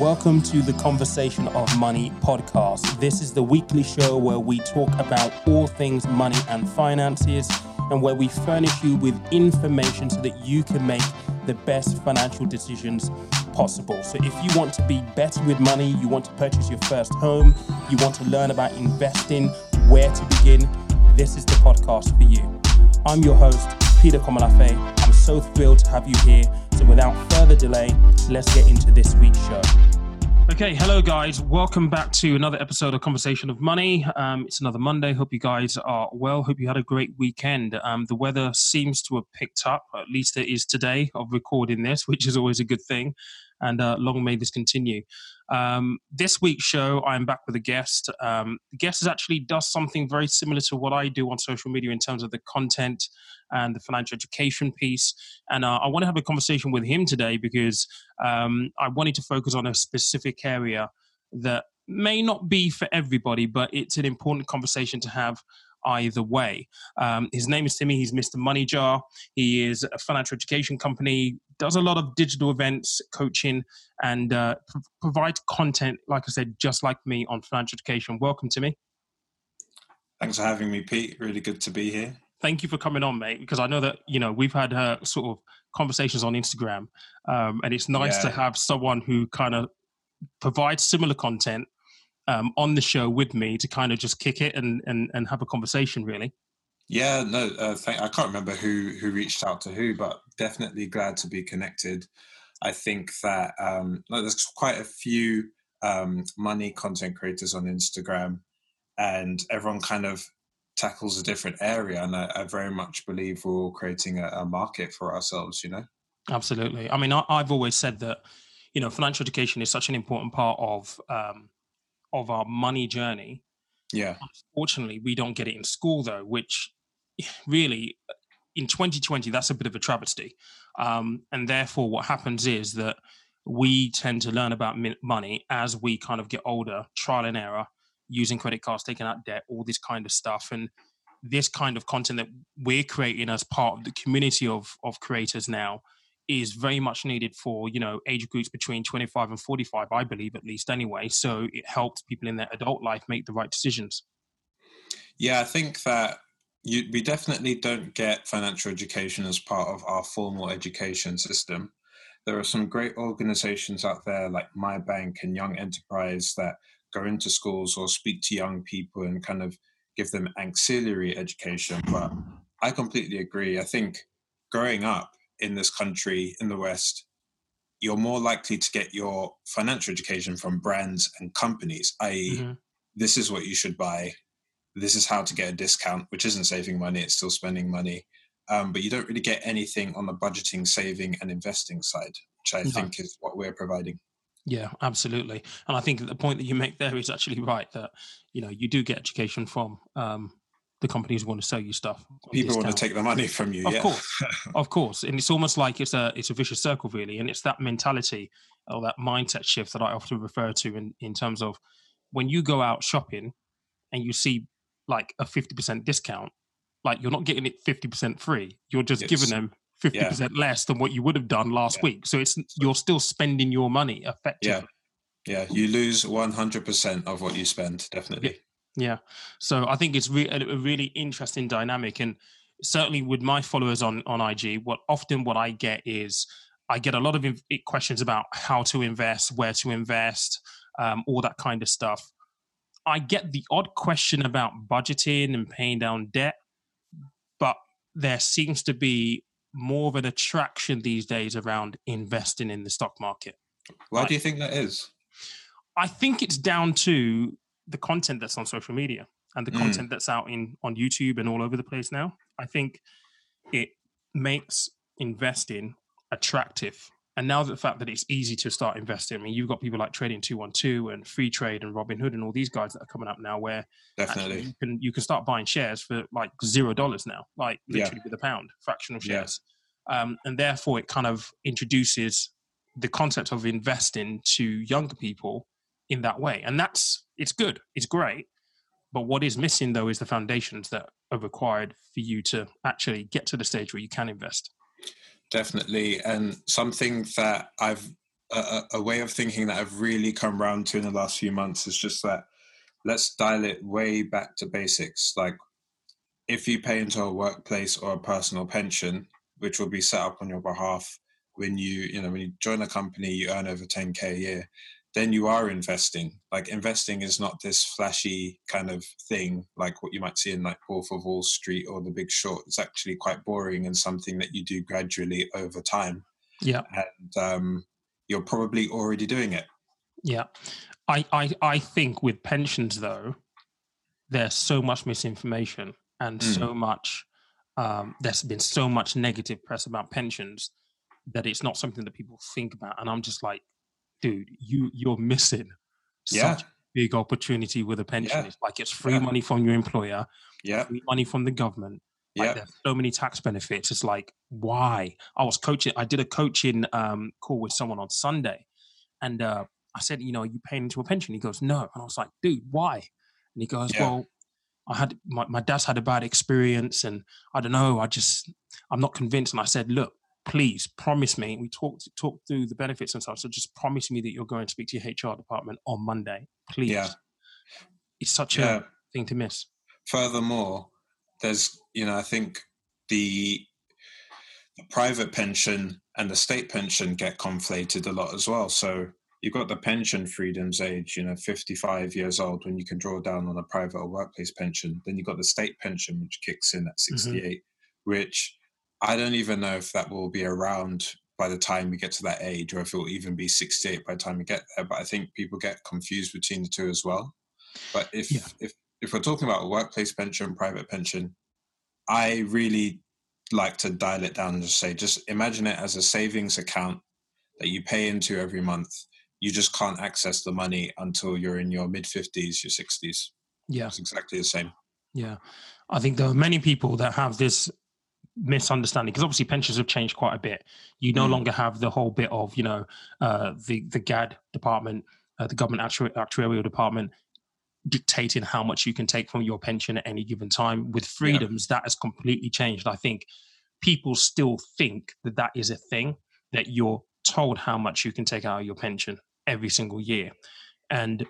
Welcome to the Conversation of Money podcast. This is the weekly show where we talk about all things money and finances and where we furnish you with information so that you can make the best financial decisions possible. So, if you want to be better with money, you want to purchase your first home, you want to learn about investing, where to begin, this is the podcast for you. I'm your host, Peter Komolafe. I'm so thrilled to have you here. So, without further delay, let's get into this week's show. Okay, hello guys. Welcome back to another episode of Conversation of Money. Um, it's another Monday. Hope you guys are well. Hope you had a great weekend. Um, the weather seems to have picked up. At least it is today of recording this, which is always a good thing and uh, long may this continue. Um, this week's show, I'm back with a guest. Um, the guest actually does something very similar to what I do on social media in terms of the content and the financial education piece. And uh, I want to have a conversation with him today because um, I wanted to focus on a specific area that may not be for everybody, but it's an important conversation to have either way. Um, his name is Timmy. He's Mr. Money Jar. He is a financial education company, does a lot of digital events, coaching, and uh, pr- provides content, like I said, just like me on financial education. Welcome, Timmy. Thanks for having me, Pete. Really good to be here. Thank you for coming on, mate. Because I know that you know we've had uh, sort of conversations on Instagram, um, and it's nice yeah. to have someone who kind of provides similar content um, on the show with me to kind of just kick it and and, and have a conversation really yeah no uh, thank, i can't remember who who reached out to who but definitely glad to be connected i think that um, there's quite a few um, money content creators on instagram and everyone kind of tackles a different area and i, I very much believe we're all creating a, a, market for ourselves you know absolutely i mean I, have always said that you know financial education is such an important part of um, of our money journey. Yeah. Unfortunately, we don't get it in school though, which really in 2020 that's a bit of a travesty. Um, and therefore, what happens is that we tend to learn about money as we kind of get older, trial and error, using credit cards, taking out debt, all this kind of stuff. And this kind of content that we're creating as part of the community of of creators now is very much needed for you know age groups between 25 and 45 i believe at least anyway so it helps people in their adult life make the right decisions yeah i think that you, we definitely don't get financial education as part of our formal education system there are some great organizations out there like MyBnk and young enterprise that go into schools or speak to young people and kind of give them auxiliary education but i completely agree i think growing up in this country in the West, you're more likely to get your financial education from brands and companies, i.e., mm-hmm. this is what you should buy, this is how to get a discount, which isn't saving money, it's still spending money. Um, but you don't really get anything on the budgeting, saving, and investing side, which I no. think is what we're providing. Yeah, absolutely. And I think the point that you make there is actually right that you know you do get education from um, the companies who want to sell you stuff. People want to take the money from you. Of yeah. course, of course, and it's almost like it's a it's a vicious circle, really, and it's that mentality or that mindset shift that I often refer to in in terms of when you go out shopping and you see like a fifty percent discount, like you're not getting it fifty percent free. You're just it's, giving them fifty yeah. percent less than what you would have done last yeah. week. So it's you're still spending your money effectively. Yeah, yeah, you lose one hundred percent of what you spend. Definitely. Yeah. So I think it's re- a really interesting dynamic. And certainly with my followers on, on IG, what often what I get is I get a lot of questions about how to invest, where to invest, um, all that kind of stuff. I get the odd question about budgeting and paying down debt, but there seems to be more of an attraction these days around investing in the stock market. Why like, do you think that is? I think it's down to the content that's on social media and the mm. content that's out in on YouTube and all over the place now. I think it makes investing attractive. And now the fact that it's easy to start investing, I mean, you've got people like Trading Two One Two and Freetrade and Robinhood and all these guys that are coming up now, where definitely you can you can start buying shares for like zero dollars now, like literally yeah. with a pound, fractional shares, yeah. um, and therefore it kind of introduces the concept of investing to younger people in that way, and that's it's good, it's great. But what is missing though is the foundations that are required for you to actually get to the stage where you can invest. Definitely, and something that I've a, a way of thinking that I've really come around to in the last few months is just that let's dial it way back to basics. Like if you pay into a workplace or a personal pension, which will be set up on your behalf when you, you know, when you join a company, you earn over 10k a year, then you are investing. Like investing is not this flashy kind of thing like what you might see in like Wolf of Wall Street or The Big Short. It's actually quite boring and something that you do gradually over time. Yeah. And um, you're probably already doing it. Yeah. I, I, I think with pensions though, there's so much misinformation and mm. so much um, there's been so much negative press about pensions that it's not something that people think about. And I'm just like, dude, you you're missing yeah. such a big opportunity with a pension. Yeah. It's like it's free Yeah. money from your employer, Yeah. free money from the government. Like Yeah. there's so many tax benefits. It's like, why? I was coaching, I did a coaching um, call with someone on Sunday. And uh, I said, you know, are you paying into a pension? He goes, no. And I was like, dude, why? And he goes, well, I had my, my dad's had a bad experience and I don't know, I just I'm not convinced. And I said, look, please promise me. We talked talked through the benefits and stuff. So just promise me that you're going to speak to your HR department on Monday. Please. Yeah. It's such Yeah. a thing to miss. Furthermore, there's, you know, I think the, the private pension and the state pension get conflated a lot as well. So you've got the pension freedoms age, you know, 55 years old when you can draw down on a private or workplace pension. Then you've got the state pension, which kicks in at mm-hmm. 68, which I don't even know if that will be around by the time we get to that age or if it will even be 68 by the time we get there. But I think people get confused between the two as well. But if, Yeah. if, if we're talking about a workplace pension, private pension, I really like to dial it down and just say, just imagine it as a savings account that you pay into every month. You just can't access the money until you're in your mid 50s, your 60s. Yeah. It's exactly the same. Yeah. I think there are many people that have this misunderstanding because obviously pensions have changed quite a bit. You no Mm. longer have the whole bit of, you know, uh, the, the GAD department, uh, the government actu- actuarial department dictating how much you can take from your pension at any given time. With freedoms, that has completely changed. I think people still think that that is a thing, that you're told how much you can take out of your pension every single year. And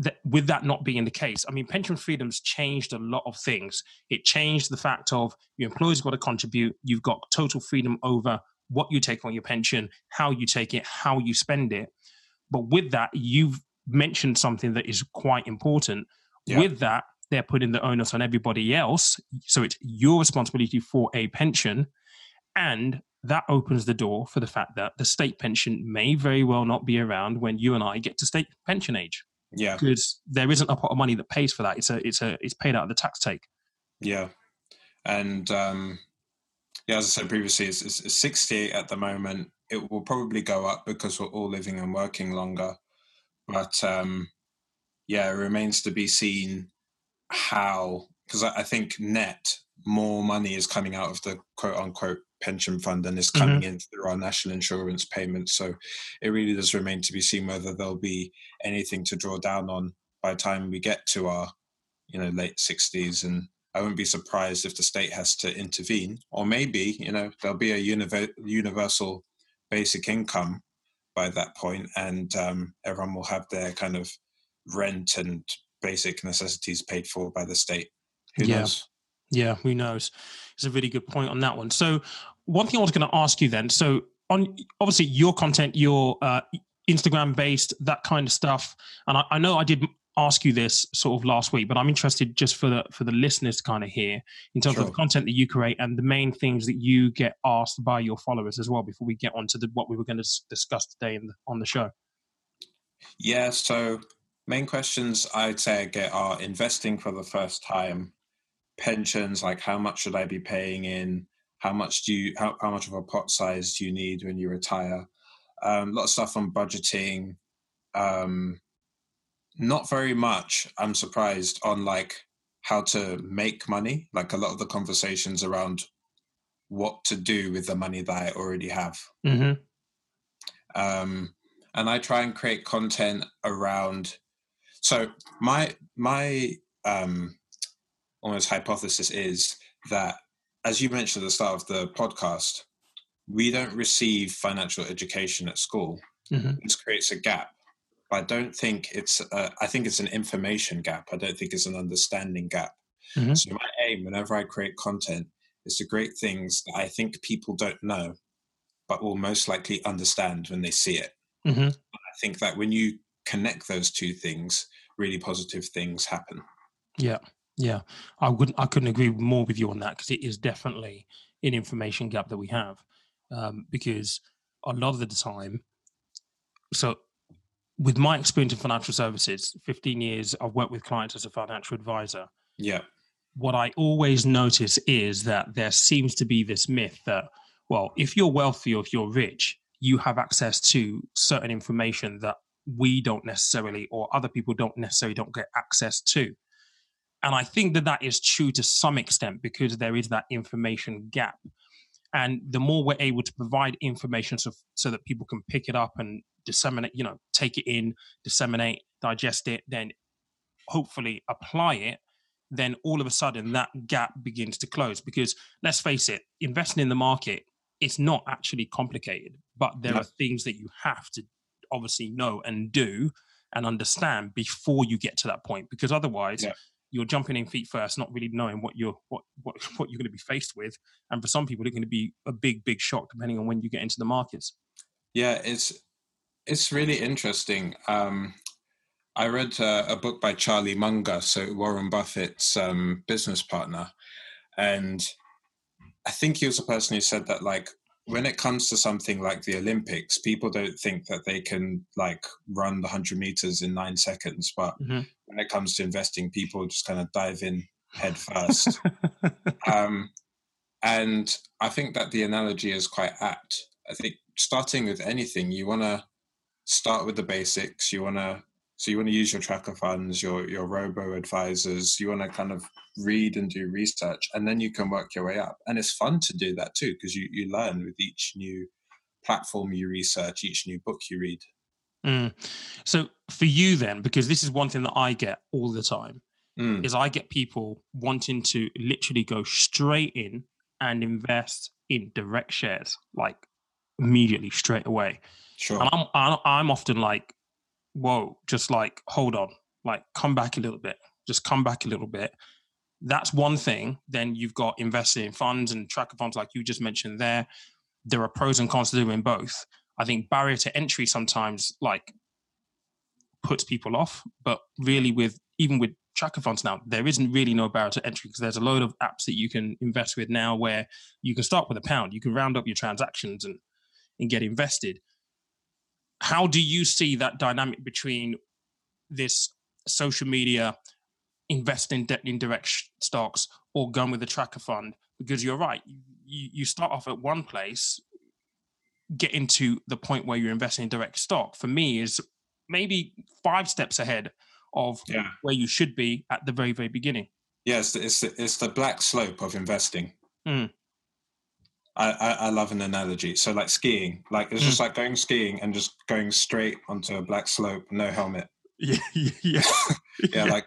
that, with that not being the case, I mean, pension freedoms changed a lot of things. It changed the fact of your employer's got to contribute, you've got total freedom over what you take on your pension, how you take it, how you spend it. But with that, you've mentioned something that is quite important. Yeah. With that, they're putting the onus on everybody else. So it's your responsibility for a pension. And that opens the door for the fact that the state pension may very well not be around when you and I get to state pension age Yeah. because there isn't a pot of money that pays for that. It's a it's a it's paid out of the tax take. Yeah, and um, yeah, as I said previously, it's, it's, it's 68 at the moment. It will probably go up because we're all living and working longer. But um, yeah, it remains to be seen how, because I, I think net more money is coming out of the quote unquote pension fund and is coming in through our national insurance payments. So it really does remain to be seen whether there'll be anything to draw down on by the time we get to our you know late 60s and i wouldn't be surprised if the state has to intervene or maybe you know there'll be a univer- universal basic income by that point and um, everyone will have their kind of rent and basic necessities paid for by the state who Yeah. knows Yeah, who knows? It's a really good point on that one. So one thing I was going to ask you then. So on obviously your content, your uh, Instagram based, that kind of stuff. And I, I know I did ask you this sort of last week, but I'm interested just for the for the listeners to kind of hear in terms of the content that you create and the main things that you get asked by your followers as well. Before we get on to the, what we were going to discuss today in the, on the show. Yeah, so main questions I'd say I get are investing for the first time, pensions, like how much should I be paying in, how much do you how, how much of a pot size do you need when you retire? Um, a lot of stuff on budgeting. Um, not very much, I'm surprised, on like how to make money. Like a lot of the conversations around what to do with the money that I already have Mm-hmm. um, and I try and create content around. So my my um, almost hypothesis is that, as you mentioned at the start of the podcast, we don't receive financial education at school. mm-hmm. this creates a gap I don't think it's. A, I think it's an information gap. I don't think it's an understanding gap. Mm-hmm. So my aim, whenever I create content, is to create things that I think people don't know, but will most likely understand when they see it. Mm-hmm. I think that when you connect those two things, really positive things happen. Yeah, yeah, I wouldn't. I couldn't agree more with you on that because it is definitely an information gap that we have. Um, because a lot of the time, so with my experience in financial services, 15 years, I've worked with clients as a financial advisor. Yeah. What I always notice is that there seems to be this myth that, well, if you're wealthy or if you're rich, you have access to certain information that we don't necessarily or other people don't necessarily don't get access to. And I think that that is true to some extent because there is that information gap. And the more we're able to provide information so, so that people can pick it up and disseminate, you know, take it in, disseminate, digest it, then hopefully apply it, then all of a sudden that gap begins to close. Because let's face it, investing in the market it's not actually complicated, but there no. are things that you have to obviously know and do and understand before you get to that point. Because otherwise, yeah. You're jumping in feet first, not really knowing what you're what what what you're going to be faced with. And for some people, it's going to be a big, big shock depending on when you get into the markets. Yeah, it's it's really interesting. Um, I read uh, a book by Charlie Munger, so Warren Buffett's um, business partner, and I think he was the person who said that like when it comes to something like the Olympics, people don't think that they can like run the hundred meters in nine seconds, but mm-hmm. when it comes to investing, people just kind of dive in head first. um, and I think that the analogy is quite apt. I think starting with anything, you want to start with the basics. You want to so you want to use your tracker funds, your your robo advisors. You want to kind of read and do research, and then you can work your way up. And it's fun to do that too because you you learn with each new platform you research, each new book you read. Mm. So for you then, because this is one thing that I get all the time, mm. is I get people wanting to literally go straight in and invest in direct shares, like immediately straight away. Sure. And I'm I'm often like, whoa, just like hold on, like come back a little bit, just come back a little bit. That's one thing. Then you've got investing in funds and tracker funds, like you just mentioned there. There are pros and cons to doing both. I think barrier to entry sometimes like puts people off, but really with even with tracker funds now, there isn't really no barrier to entry because there's a load of apps that you can invest with now where you can start with a pound, you can round up your transactions and and get invested how do you see that dynamic between this social media investing in direct stocks or going with a tracker fund because you're right you, you start off at one place getting to the point where you're investing in direct stock for me is maybe five steps ahead of yeah. where you should be at the very very beginning yes it's, it's, it's the black slope of investing mm. I, I, I love an analogy. So like skiing, like it's just mm. like going skiing and just going straight onto a black slope, no helmet. Yeah, yeah, yeah. yeah. Like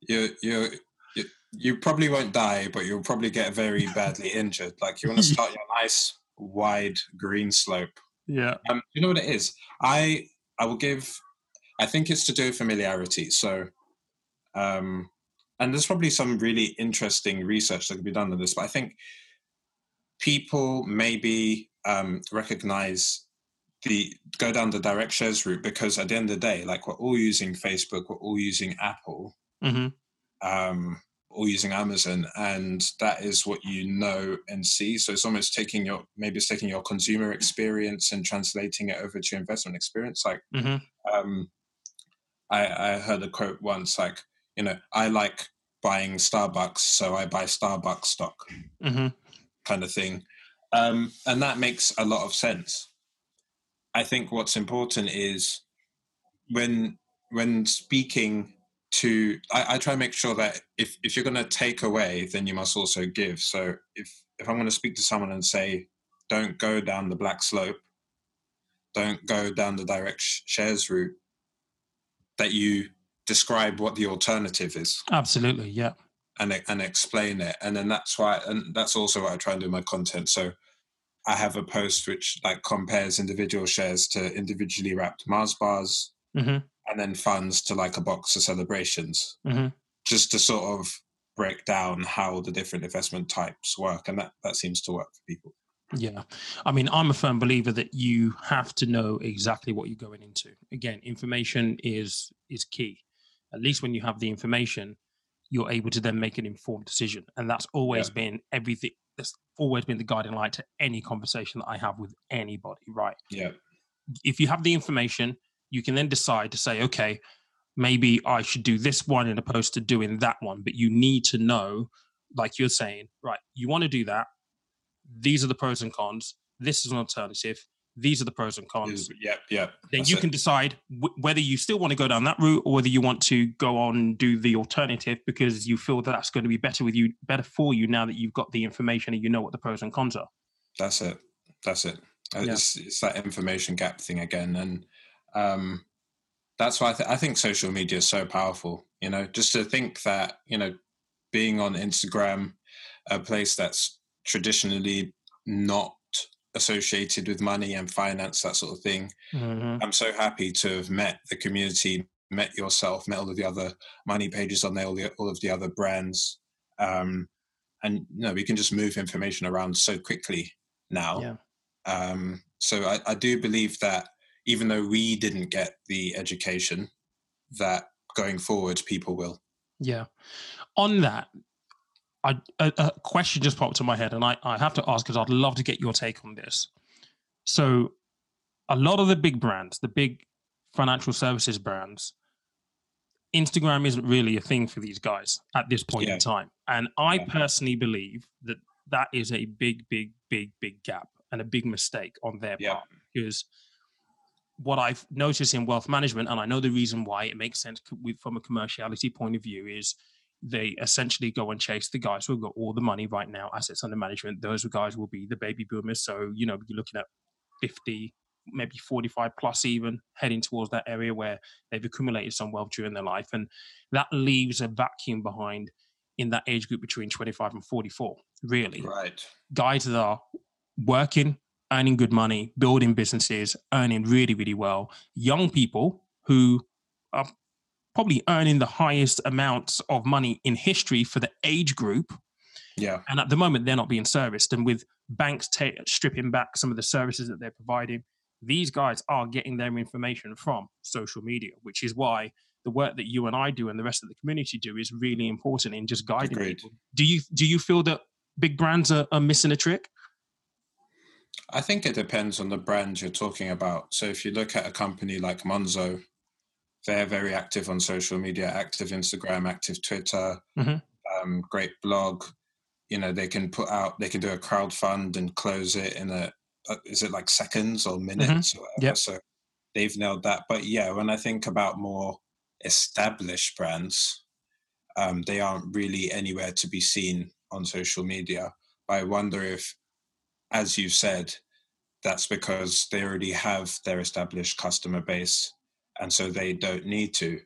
you, you, you, you probably won't die, but you'll probably get very badly injured. Like you want to start your nice wide green slope. Yeah. Um, you know what it is? I I will give. I think it's to do with familiarity. So, um, and there's probably some really interesting research that could be done on this. But I think people maybe um, recognize the go down the direct shares route because at the end of the day, like we're all using Facebook, we're all using Apple, mm-hmm. um, all using Amazon, and that is what you know and see. So it's almost taking your maybe it's taking your consumer experience and translating it over to investment experience. Like mm-hmm. um, I, I heard a quote once, like you know, I like buying Starbucks, so I buy Starbucks stock. Mm-hmm kind of thing. Um, and that makes a lot of sense. I think what's important is when when speaking to I, I try to make sure that if, if you're gonna take away, then you must also give. So if if I'm gonna speak to someone and say, don't go down the black slope, don't go down the direct shares route, that you describe what the alternative is. Absolutely, yeah and and explain it and then that's why and that's also what i try and do in my content so I have a post which like compares individual shares to individually wrapped Mars bars, hmm and then funds to like a box of celebrations, hmm just to sort of break down how the different investment types work, and that that seems to work for people. Yeah. I mean, I'm a firm believer that you have to know exactly what you're going into. Again, information is is key. At least when you have the information, you're able to then make an informed decision. And that's always Yeah. been everything that's always been the guiding light to any conversation that I have with anybody, right? Yeah, if you have the information, you can then decide to say, okay, maybe I should do this one in opposed to doing that one. But you need to know, like you're saying, right, you want to do that. These are the pros and cons. This is an alternative. These are the pros and cons. Yeah, yep, yep. then you it. can decide w- whether you still want to go down that route or whether you want to go on and do the alternative because you feel that that's going to be better with you, better for you now that you've got the information and you know what the pros and cons are. That's it. That's it. Uh, Yeah. It's, it's that information gap thing again, and um, that's why I, th- I think social media is so powerful. You know, just to think that you know, being on Instagram, a place that's traditionally not associated with money and finance, that sort of thing. Mhm. I'm so happy to have met the community, met yourself, met all of the other money pages on there, all, the, all of the other brands. Um, and you know, we can just move information around so quickly now. Yeah. Um, so I, I do believe that even though we didn't get the education, that going forward people will. Yeah. On that, I, a, a question just popped to my head, and I, I have to ask because I'd love to get your take on this. So, a lot of the big brands, the big financial services brands, Instagram isn't really a thing for these guys at this point Yeah. in time. And I Yeah. personally believe that that is a big, big, big, big gap and a big mistake on their Yeah. part because what I've noticed in wealth management, and I know the reason why it makes sense from a commerciality point of view, is they essentially go and chase the guys who've got all the money right now, assets under management. Those guys will be the baby boomers. So, you know, you're looking at 50, maybe 45 plus, even heading towards that area where they've accumulated some wealth during their life. And that leaves a vacuum behind in that age group between 25 and 44, really Right. guys that are working, earning good money, building businesses, earning really, really well. Young people who are probably earning the highest amounts of money in history for the age group. Yeah. And at the moment, they're not being serviced. And with banks ta- stripping back some of the services that they're providing, these guys are getting their information from social media, which is why the work that you and I do and the rest of the community do is really important in just guiding Agreed. people. Do you do you feel that big brands are, are missing a trick? I think it depends on the brand you're talking about. So if you look at a company like Monzo, they're very active on social media, active Instagram, active Twitter, Mhm. um, great blog. You know, they can put out, they can do a crowd fund and close it in a, uh, is it like seconds or minutes or whatever? Yep. So they've nailed that. But yeah, when I think about more established brands, um, they aren't really anywhere to be seen on social media. I wonder if, as you said, that's because they already have their established customer base and so they don't need to.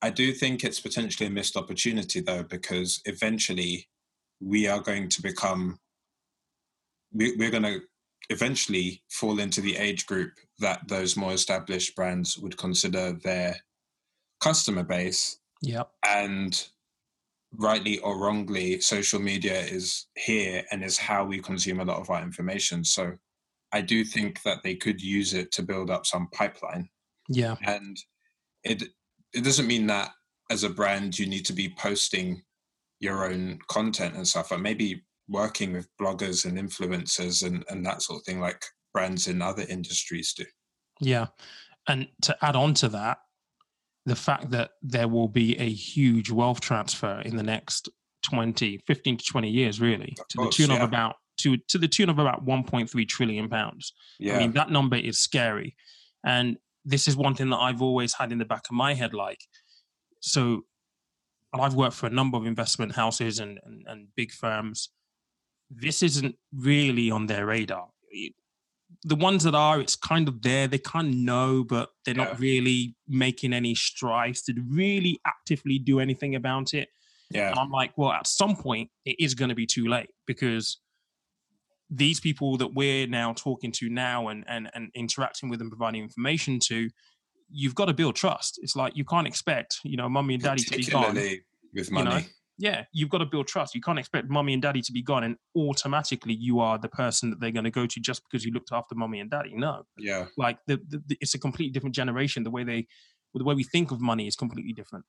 I do think it's potentially a missed opportunity though, because eventually we are going to become, we, we're going to eventually fall into the age group that those more established brands would consider their customer base Yep. and rightly or wrongly social media is here and is how we consume a lot of our information so i do think that they could use it to build up some pipeline Yeah. and it it doesn't mean that as a brand you need to be posting your own content and stuff but maybe working with bloggers and influencers and, and that sort of thing like brands in other industries do Yeah. And to add on to that, the fact that there will be a huge wealth transfer in the next 20, 15 to 20 years, really, Of to course, the tune of about to to the tune of about 1.3 trillion pounds. yeah I mean, that number is scary. And this is one thing that I've always had in the back of my head. Like, so and I've worked for a number of investment houses and, and, and big firms. This isn't really on their radar. The ones that are, it's kind of there. They kind of know, but they're Yeah. not really making any strides to really actively do anything about it. yeah And I'm like, well, at some point, it is going to be too late because these people that we're now talking to now and and and interacting with and providing information to, you've got to build trust. It's like you can't expect, you know, mummy and daddy to be gone. with money. You know? Yeah, you've got to build trust. You can't expect mummy and daddy to be gone and automatically you are the person that they're going to go to just because you looked after mummy and daddy. No. Yeah. Like the, the, the, it's a completely different generation. The way they, the way we think of money is completely different.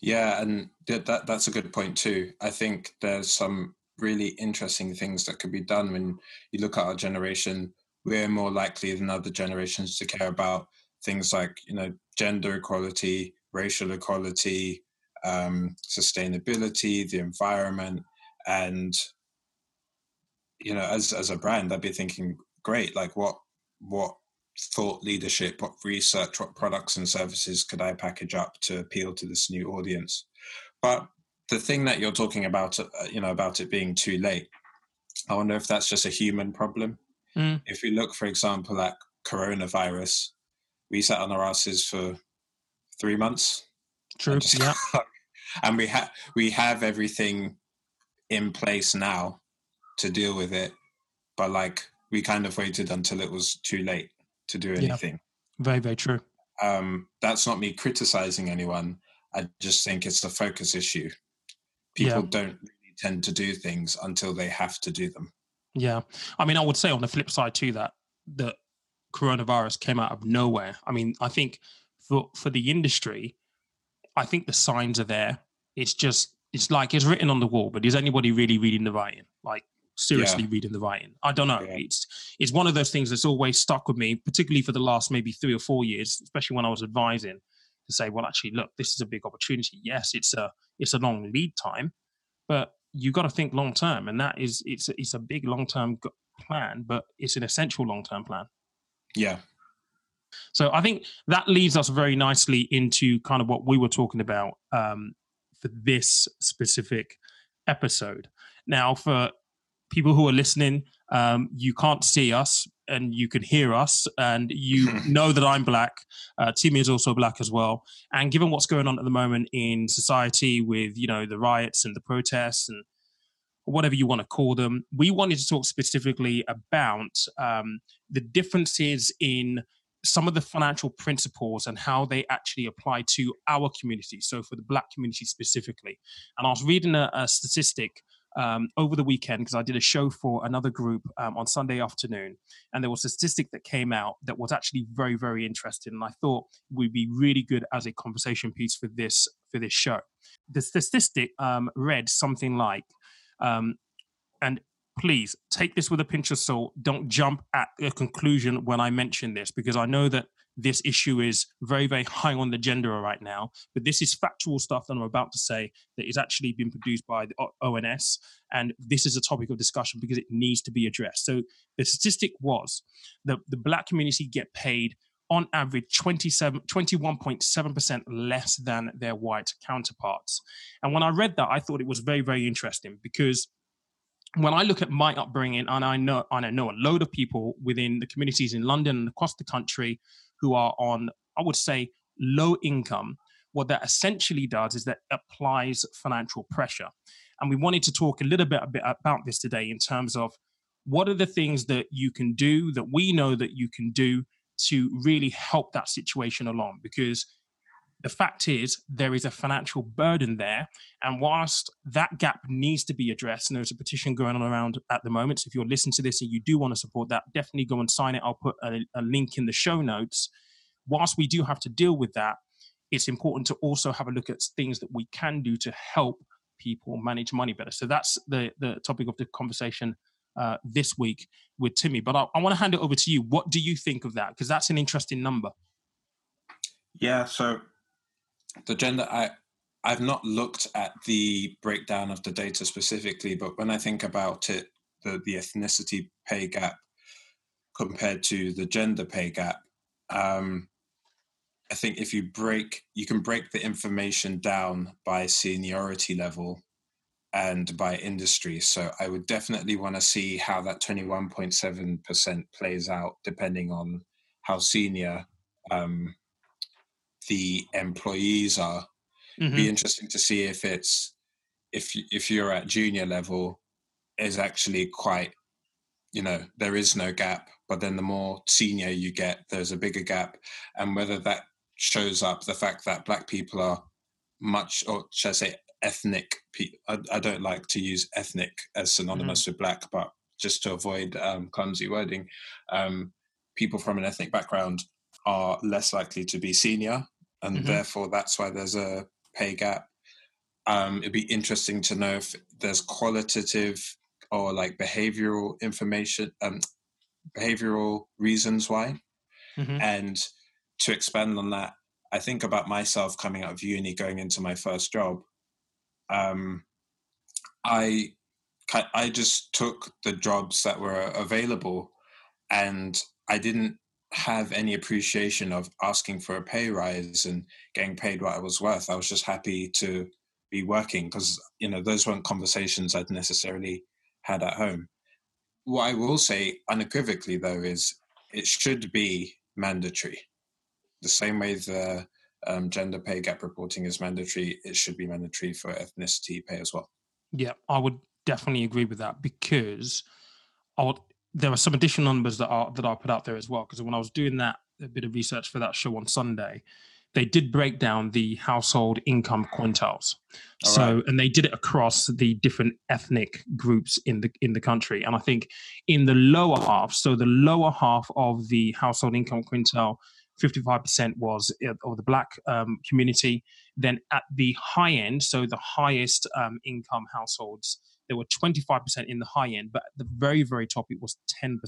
Yeah, and that that's a good point too. I think there's some really interesting things that could be done when you look at our generation. We're more likely than other generations to care about things like you know gender equality, racial equality, um, sustainability, the environment, and you know, as as a brand, I'd be thinking, great, like what what thought leadership, what research, what products and services could I package up to appeal to this new audience? But the thing that you're talking about, uh, you know, about it being too late, I wonder if that's just a human problem. Mm. If we look, for example, at coronavirus, we sat on our asses for three months. True. And yeah. and we have we have everything in place now to deal with it, but like we kind of waited until it was too late to do anything. Yeah. Very, very true. Um, that's not me criticizing anyone. I just think it's the focus issue. People yeah. don't really tend to do things until they have to do them. Yeah. I mean, I would say on the flip side to that, that coronavirus came out of nowhere. I mean, I think for for the industry, I think the signs are there. It's just it's like it's written on the wall, but is anybody really reading the writing? Like seriously yeah. reading the writing. I don't know. Yeah. It's it's one of those things that's always stuck with me, particularly for the last maybe three or four years, especially when I was advising to say, well, actually, look, this is a big opportunity. Yes, it's a it's a long lead time, but you got to think long term, and that is it's it's a big long term plan, but it's an essential long term plan. Yeah. So I think that leads us very nicely into kind of what we were talking about um, for this specific episode. Now, for people who are listening, um, you can't see us and you can hear us, and you know that I'm black. Uh, Timmy is also black as well. And given what's going on at the moment in society with you know the riots and the protests and whatever you want to call them, we wanted to talk specifically about um, the differences in some of the financial principles and how they actually apply to our community. So, for the Black community specifically. And I was reading a, a statistic um, over the weekend because I did a show for another group um, on Sunday afternoon, and there was a statistic that came out that was actually very, very interesting, and I thought would be really good as a conversation piece for this for this show. The statistic um, read something like, um, and please take this with a pinch of salt. Don't jump at a conclusion when I mention this because I know that this issue is very, very high on the agenda right now. But this is factual stuff that I'm about to say that is actually been produced by the ONS. And this is a topic of discussion because it needs to be addressed. So the statistic was that the black community get paid on average 27, 21.7% less than their white counterparts. And when I read that, I thought it was very, very interesting because when I look at my upbringing, and I know and I know a load of people within the communities in London and across the country who are on, I would say, low income, what that essentially does is that applies financial pressure. And we wanted to talk a little bit, a bit about this today in terms of what are the things that you can do that we know that you can do to really help that situation along because the fact is there is a financial burden there and whilst that gap needs to be addressed and there's a petition going on around at the moment so if you're listening to this and you do want to support that definitely go and sign it. I'll put a, a link in the show notes. Whilst we do have to deal with that it's important to also have a look at things that we can do to help people manage money better. So that's the the topic of the conversation uh, this week with timmy but i, I want to hand it over to you. What do you think of that? Because that's an interesting number. Yeah so the gender i i've not looked at the breakdown of the data specifically but when i think about it the, the ethnicity pay gap compared to the gender pay gap um, i think if you break you can break the information down by seniority level and by industry. So i would definitely want to see how that 21.7% plays out depending on how senior um, the employees are. Mm-hmm. Be interesting to see if it's if if you're at junior level is actually quite you know there is no gap but then the more senior you get there's a bigger gap and whether that shows up the fact that black people are much or should i say ethnic I, I don't like to use ethnic as synonymous mm-hmm. with black but just to avoid um, clumsy wording um, people from an ethnic background are less likely to be senior and mm-hmm. therefore that's why there's a pay gap um, it'd be interesting to know if there's qualitative or like behavioral information, um, behavioral reasons why. Mm-hmm. And to expand on that, I think about myself coming out of uni, going into my first job. Um, I I just took the jobs that were available, and I didn't have any appreciation of asking for a pay rise and getting paid what I was worth. I was just happy to be working because you know those weren't conversations I'd necessarily had at home. What I will say unequivocally though is it should be mandatory. The same way the um, gender pay gap reporting is mandatory, it should be mandatory for ethnicity pay as well. Yeah, I would definitely agree with that because I would, there are some additional numbers that are that I put out there as well. Because when I was doing that a bit of research for that show on Sunday, they did break down the household income quintiles. All so, right. and they did it across the different ethnic groups in the in the country. And I think in the lower half, so the lower half of the household income quintile, 55% was of the black um, community. Then at the high end, so the highest um, income households, there were 25% in the high end, but at the very, very top, it was 10%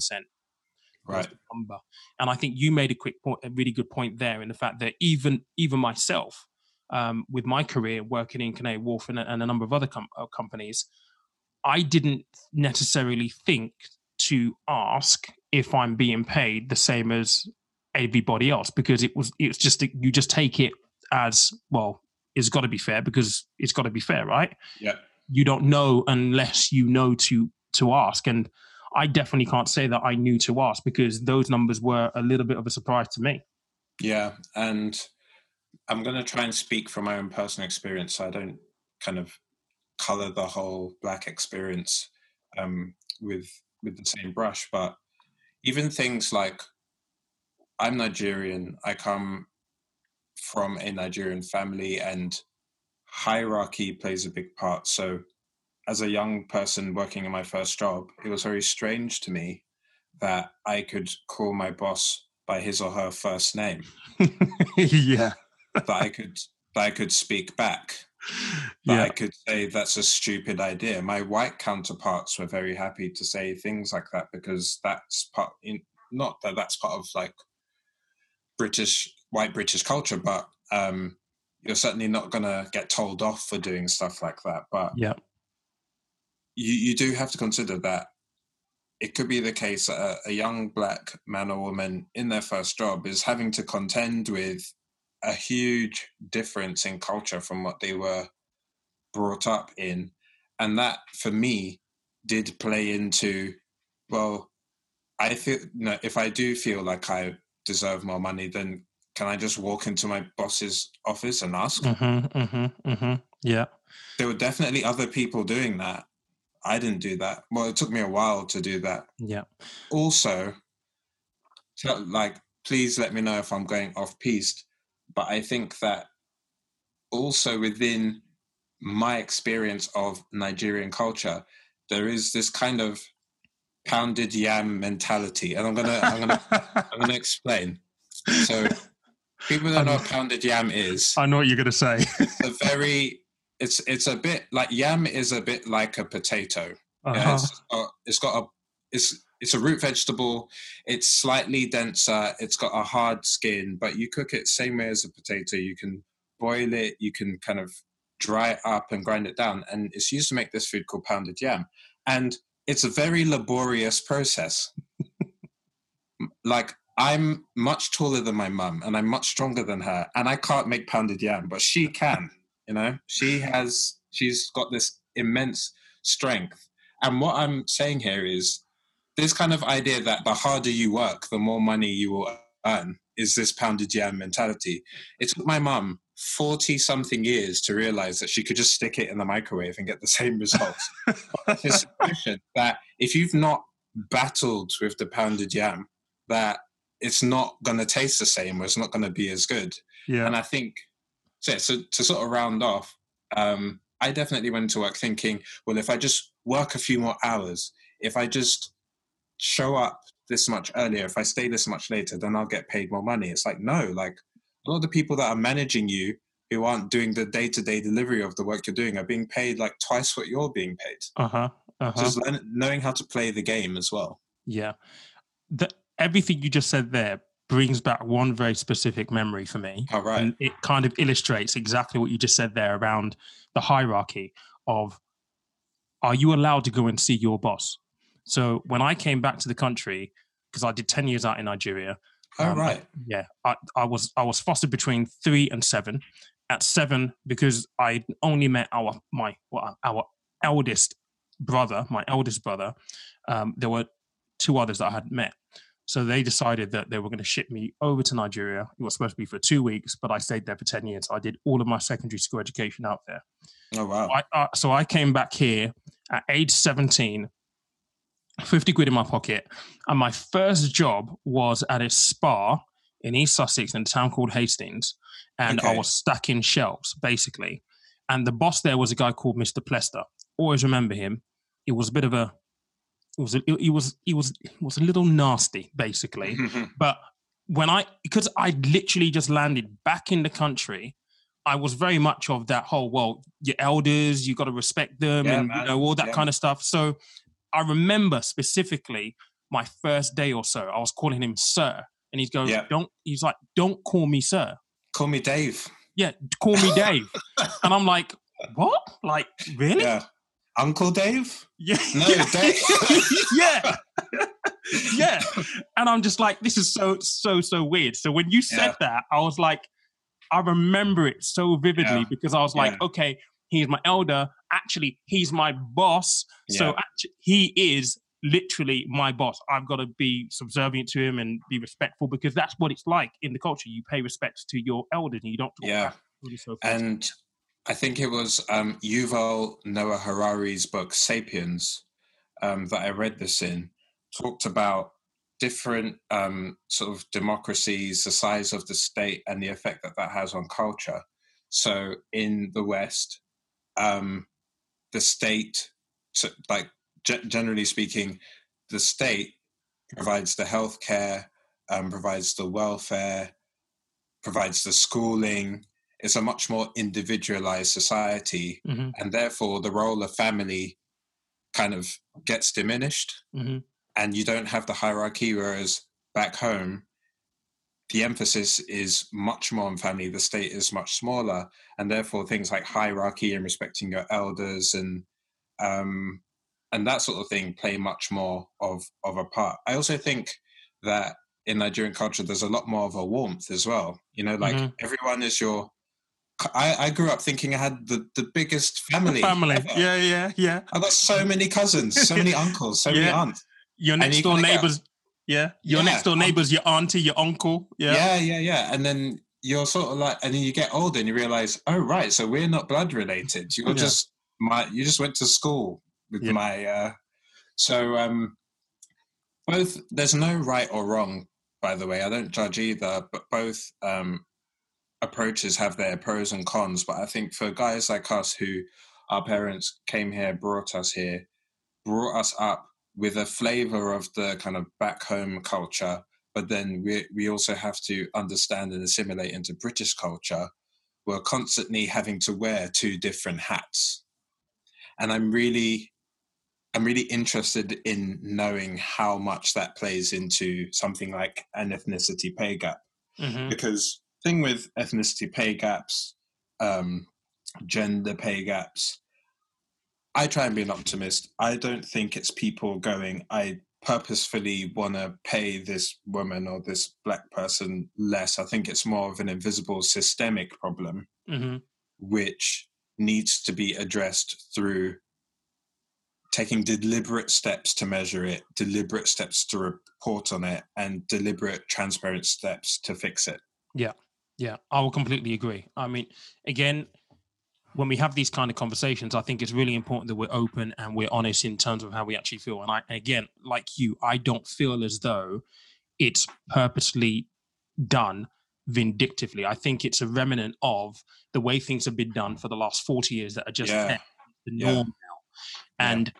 right. number. And I think you made a quick point, a really good point there in the fact that even even myself, um, with my career working in Canary Wharf and, and a number of other com- uh, companies, I didn't necessarily think to ask if I'm being paid the same as everybody else because it was it's just you just take it as well. It's got to be fair because it's got to be fair, right? Yeah. You don't know unless you know to to ask and I definitely can't say that I knew to ask because those numbers were a little bit of a surprise to me. Yeah, and I'm going to try and speak from my own personal experience. So I don't kind of color the whole black experience um, with with the same brush, but even things like I'm Nigerian. I come from a Nigerian family, and hierarchy plays a big part. So as a young person working in my first job, it was very strange to me that I could call my boss by his or her first name. yeah. that I could that I could speak back. That yeah. I could say that's a stupid idea. My white counterparts were very happy to say things like that because that's part in not that that's part of like British white British culture, but um, you're certainly not gonna get told off for doing stuff like that. But yeah, you, you do have to consider that it could be the case that a, a young black man or woman in their first job is having to contend with a huge difference in culture from what they were brought up in. And that, for me, did play into, well, I feel, you know, if I do feel like I deserve more money, then can I just walk into my boss's office and ask? Mm-hmm, mm-hmm, mm-hmm. Yeah. There were definitely other people doing that. I didn't do that. Well, it took me a while to do that. Yeah. Also, like, please let me know if I'm going off piste. But I think that also within my experience of Nigerian culture, there is this kind of pounded yam mentality, and I'm gonna, I'm gonna, I'm gonna explain. So, people don't know what pounded yam is. I know what you're gonna say. it's a very it's it's a bit like yam is a bit like a potato. Uh-huh. Yeah, it's, got, it's got a it's it's a root vegetable. It's slightly denser. It's got a hard skin, but you cook it same way as a potato. You can boil it. You can kind of dry it up and grind it down, and it's used to make this food called pounded yam. And it's a very laborious process. like I'm much taller than my mum, and I'm much stronger than her, and I can't make pounded yam, but she can. You know, she has she's got this immense strength. And what I'm saying here is this kind of idea that the harder you work, the more money you will earn is this pounded yam mentality. It took my mum 40 something years to realize that she could just stick it in the microwave and get the same results. this that if you've not battled with the pounded yam that it's not going to taste the same or it's not going to be as good. Yeah. And I think, so, so to sort of round off, um, I definitely went to work thinking, well, if I just work a few more hours, if I just show up this much earlier, if I stay this much later, then I'll get paid more money. It's like, no, like a lot of the people that are managing you who aren't doing the day to day delivery of the work you're doing are being paid like twice what you're being paid. Uh huh. Uh-huh. Just learn, knowing how to play the game as well. Yeah. The, everything you just said there brings back one very specific memory for me. All right. And it kind of illustrates exactly what you just said there around the hierarchy of are you allowed to go and see your boss? So when I came back to the country, because I did 10 years out in Nigeria. All um, right. Yeah. I, I was I was fostered between three and seven. At seven, because I only met our my well, our eldest brother, my eldest brother, um, there were two others that I had met. So they decided that they were going to ship me over to Nigeria. It was supposed to be for two weeks, but I stayed there for 10 years. I did all of my secondary school education out there. Oh, wow. I, uh, so I came back here at age 17, 50 quid in my pocket. And my first job was at a spa in East Sussex in a town called Hastings. And I Okay. was stacking shelves, basically. And the boss there was a guy called Mr. Plester. Always remember him. It was a bit of a, it was, a, it was, it was, it was a little nasty, basically. But when I, because I literally just landed back in the country, I was very much of that whole, well, your elders, you got to respect them Yeah, and, you know, all that Yeah. kind of stuff. So I remember specifically my first day or so, I was calling him sir. And he's going, Yeah. don't, he's like, don't call me sir. Call me Dave. Yeah, call me Dave. and I'm like, what? Like, really? Yeah. Uncle Dave? Yeah. No, yeah. Dave. yeah. yeah. And I'm just like, this is so, so, so weird. So when you said Yeah. that, I was like, I remember it so vividly Yeah. because I was like, okay, he's my elder. Actually, he's my boss. So Yeah. actu- he is literally my boss. I've got to be subservient to him and be respectful because that's what it's like in the culture. You pay respects to your elders and you don't talk Yeah. back, really so. And I think it was um, Yuval Noah Harari's book *Sapiens* um, that I read this in. Talked about different um, sort of democracies, the size of the state, and the effect that that has on culture. So in the West, um, the state, so like ge- generally speaking, the state provides the healthcare, um, provides the welfare, provides the schooling. It's a much more individualized society, Mhm, and therefore the role of family kind of gets diminished, mhm. and you don't have the hierarchy. Whereas back home, the emphasis is much more on family. The state is much smaller, and therefore things like hierarchy and respecting your elders and um, and that sort of thing play much more of of a part. I also think that in Nigerian culture, there's a lot more of a warmth as well. You know, like Mhm. everyone is your. I, I grew up thinking I had the, the biggest family. Family. ever. Yeah, yeah, yeah. I got so many cousins, so many uncles, so many aunts. Your next you door neighbors. Yeah. Your Yeah, next door um, neighbors, your auntie, your uncle. Yeah. Yeah, yeah, yeah. And then you're sort of like, and then you get older and you realize, oh right, so we're not blood related. You're Yeah. just my. You just went to school with Yeah. my. uh So um both. There's no right or wrong. By the way, I don't judge either, but both um approaches have their pros and cons. But I think for guys like us who our parents came here, brought us here, brought us up with a flavor of the kind of back home culture, but then we we also have to understand and assimilate into British culture. We're constantly having to wear two different hats, and I'm really. I'm really interested in knowing how much that plays into something like an ethnicity pay gap Mhm. because thing with ethnicity pay gaps um, gender pay gaps i try and be an optimist. I don't think it's people going i purposefully want to pay this woman or this black person less. I think it's more of an invisible systemic problem Mhm. which needs to be addressed through taking deliberate steps to measure it deliberate steps to report on it and deliberate transparent steps to fix it. Yeah, I will completely agree. I mean, again, when we have these kind of conversations, I think it's really important that we're open and we're honest in terms of how we actually feel. And I, again, like you, I don't feel as though it's purposely done vindictively. I think it's a remnant of the way things have been done for the last 40 years that are just Yeah. the Yeah. norm now. And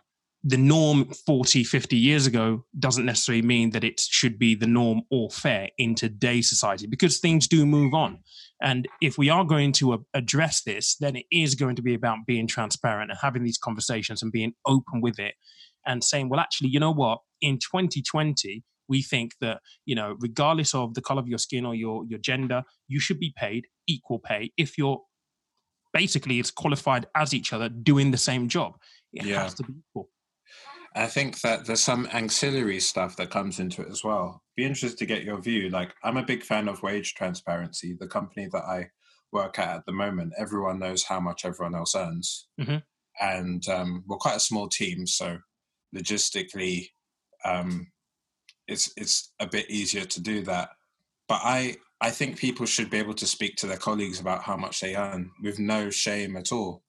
the norm 40, 50 years ago doesn't necessarily mean that it should be the norm or fair in today's society because things do move on. And if we are going to address this, then it is going to be about being transparent and having these conversations and being open with it and saying, well, actually, you know what? In 2020, we think that, you know, regardless of the color of your skin or your, your gender, you should be paid equal pay if you're basically it's qualified as each other doing the same job. It Yeah. has to be equal. I think that there's some ancillary stuff that comes into it as well. Be interested to get your view. Like, I'm a big fan of wage transparency. The company that I work at at the moment, everyone knows how much everyone else earns, Mhm. and um, we're quite a small team, so logistically, um, it's it's a bit easier to do that. But I I think people should be able to speak to their colleagues about how much they earn with no shame at all,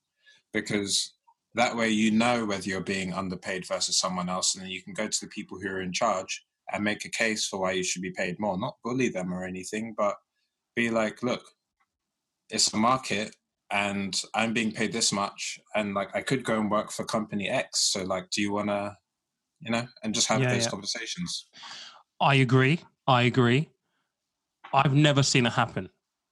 because that way you know whether you're being underpaid versus someone else and then you can go to the people who are in charge and make a case for why you should be paid more not bully them or anything but be like look it's a market and i'm being paid this much and like i could go and work for company x so like do you want to you know and just have Yeah, those yeah. conversations I agree. I agree. I've never seen it happen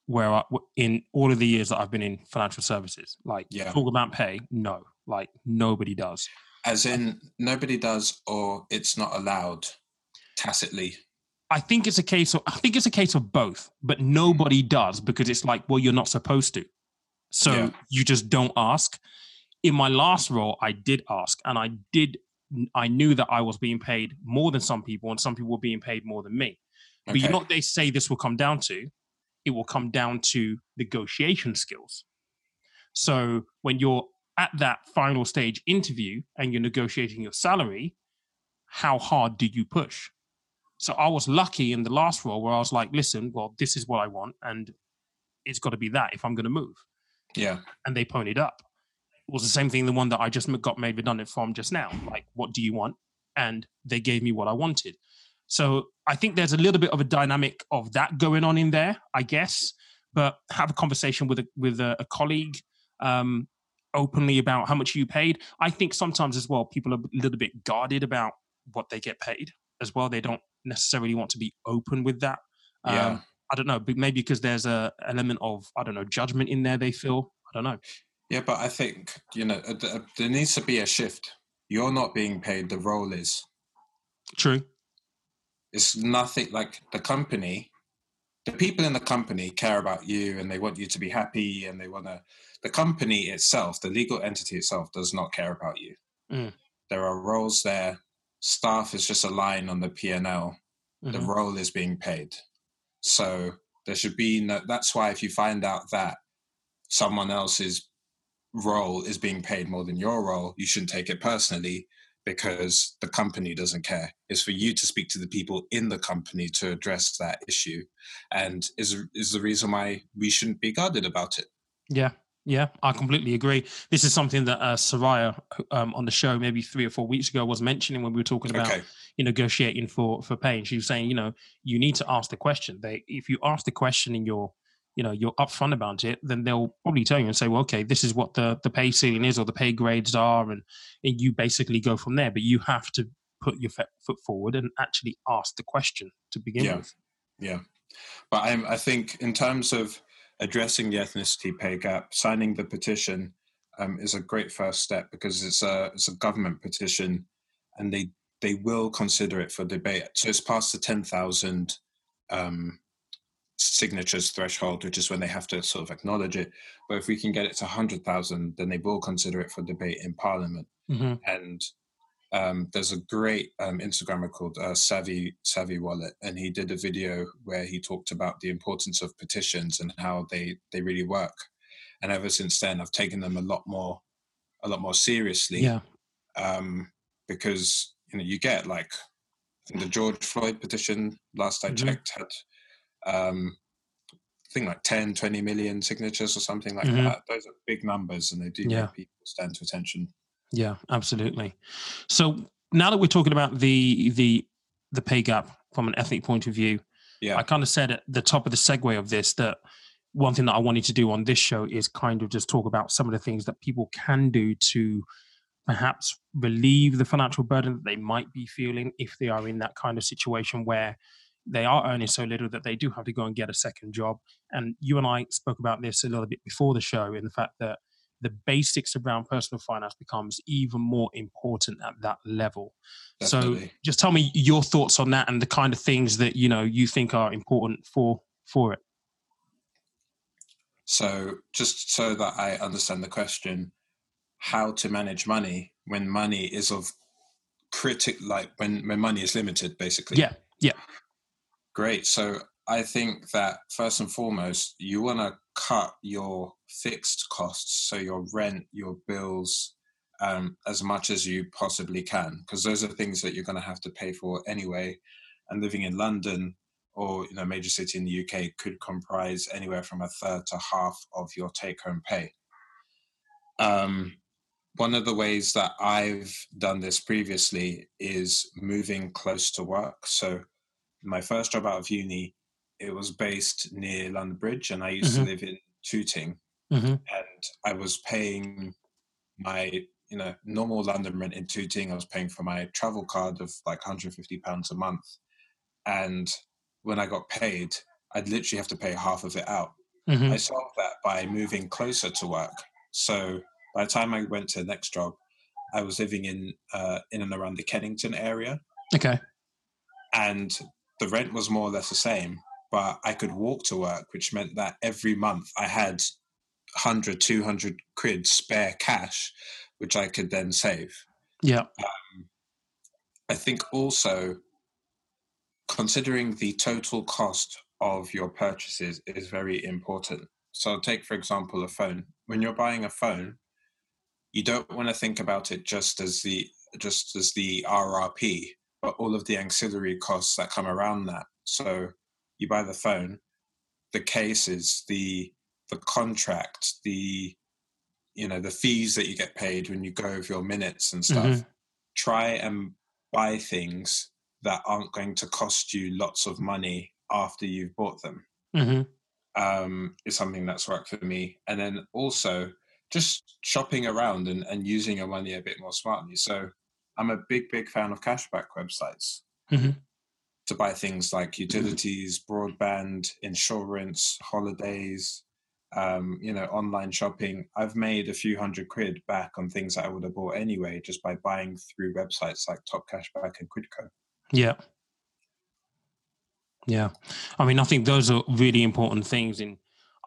where I, in all of the years that I've been in financial services, like Yeah. talk about pay, no, like nobody does. as in nobody does or it's not allowed tacitly I think it's a case of I think it's a case of both, but hmm. nobody does because it's like, well, you're not supposed to. So Yeah. you just don't ask. In my last role, I did ask and I did I knew that I was being paid more than some people and some people were being paid more than me. But you know what they say this will come down to? It will come down to negotiation skills. So when you're at that final stage interview and you're negotiating your salary, how hard do you push? So I was lucky in the last role where I was like, listen, well, this is what I want, and it's got to be that if I'm going to move. yeah And they ponied up. It was the same thing, the one that I just got made redundant from just now. Like, what do you want? And they gave me what I wanted. So I think there's a little bit of a dynamic of that going on in there, I guess. But have a conversation with a with a, a colleague um, openly about how much you paid. I think sometimes as well, people are a little bit guarded about what they get paid as well. They don't necessarily want to be open with that. Yeah. Um, I don't know, but maybe because there's a element of I don't know judgment in there. They feel I don't know. Yeah, but I think you know uh, uh, there needs to be a shift. You're not being paid; the role is. True. It's nothing like the company. The people in the company care about you, and they want you to be happy, and they want to. The company itself, the legal entity itself, does not care about you. Mm. There are roles there. Staff is just a line on the P and L. The role is being paid, so there should be no. That's why if you find out that someone else's role is being paid more than your role, you shouldn't take it personally because the company doesn't care. It's for you to speak to the people in the company to address that issue, and is is the reason why we shouldn't be guarded about it. Yeah, yeah, I completely agree. This is something that uh, Soraya um, on the show maybe three or four weeks ago was mentioning when we were talking about Okay, you know, negotiating for for pay. And she was saying, you know, you need to ask the question. They, if you ask the question in you're, you know, you're upfront about it, then they'll probably tell you and say, well, okay, this is what the the pay ceiling is or the pay grades are, and, and you basically go from there. But you have to put your foot forward and actually ask the question to begin Yeah. with. yeah, but I'm, I think in terms of addressing the ethnicity pay gap, signing the petition um, is a great first step because it's a it's a government petition, and they they will consider it for debate. So it's past the ten thousand um, signatures threshold, which is when they have to sort of acknowledge it. But if we can get it to hundred thousand, then they will consider it for debate in Parliament. hmm and um, there's a great um, Instagrammer called uh, Savvy Savvy Wallet, and he did a video where he talked about the importance of petitions and how they they really work. And ever since then, I've taken them a lot more a lot more seriously. Yeah, Um, because you know you get like the George Floyd petition last I Mhm. checked had um, think like 10, 20 million signatures or something like Mhm. that. Those are big numbers and they do Yeah. make people stand to attention. Yeah, absolutely. So now that we're talking about the the the pay gap from an ethnic point of view, Yeah. I kind of said at the top of the segue of this that one thing that I wanted to do on this show is kind of just talk about some of the things that people can do to perhaps relieve the financial burden that they might be feeling if they are in that kind of situation where they are earning so little that they do have to go and get a second job. And you and I spoke about this a little bit before the show in the fact that the basics around personal finance becomes even more important at that level. So just tell me your thoughts on that and the kind of things that you know you think are important for for it. So, just so that I understand the question, how to manage money when money is of critic, like when, when money is limited, basically. Yeah, yeah. Great. So, I think that first and foremost, you want to cut your fixed costs, so your rent, your bills, um, as much as you possibly can, because those are things that you're going to have to pay for anyway. And living in London, or you know major city in the UK could comprise anywhere from a third to half of your take home pay. Um, one of the ways that I've done this previously is moving close to work. So my first job out of uni, it was based near London Bridge, and I used Mhm. to live in Tooting, Mm-hmm. and I was paying my you know normal London rent in Tooting. I was paying for my travel card of like 150 pounds a month, and when I got paid, I'd literally have to pay half of it out. Mm-hmm. I solved that by moving closer to work. So by the time I went to the next job, I was living in uh, in and around the Kennington area, Okay. and the rent was more or less the same. But I could walk to work, which meant that every month I had 100, 200 quid spare cash, which I could then save. Yeah. Um, I think also considering the total cost of your purchases is very important. So, take for example a phone. When you're buying a phone, you don't want to think about it just as the just as the RRP, but all of the ancillary costs that come around that. So, you buy the phone, the cases, the the contract, the you know the fees that you get paid when you go over your minutes and stuff Mhm. try and buy things that aren't going to cost you lots of money after you've bought them Mm-hmm. um, is something that's worked for me and then also just shopping around and, and using your money a bit more smartly so i'm a big big fan of cashback websites Mhm. to buy things like utilities broadband insurance holidays um, you know online shopping i've made a few hundred quid back on things that i would have bought anyway just by buying through websites like top cashback and quidco Yeah. Yeah. I mean, I think those are really important things. And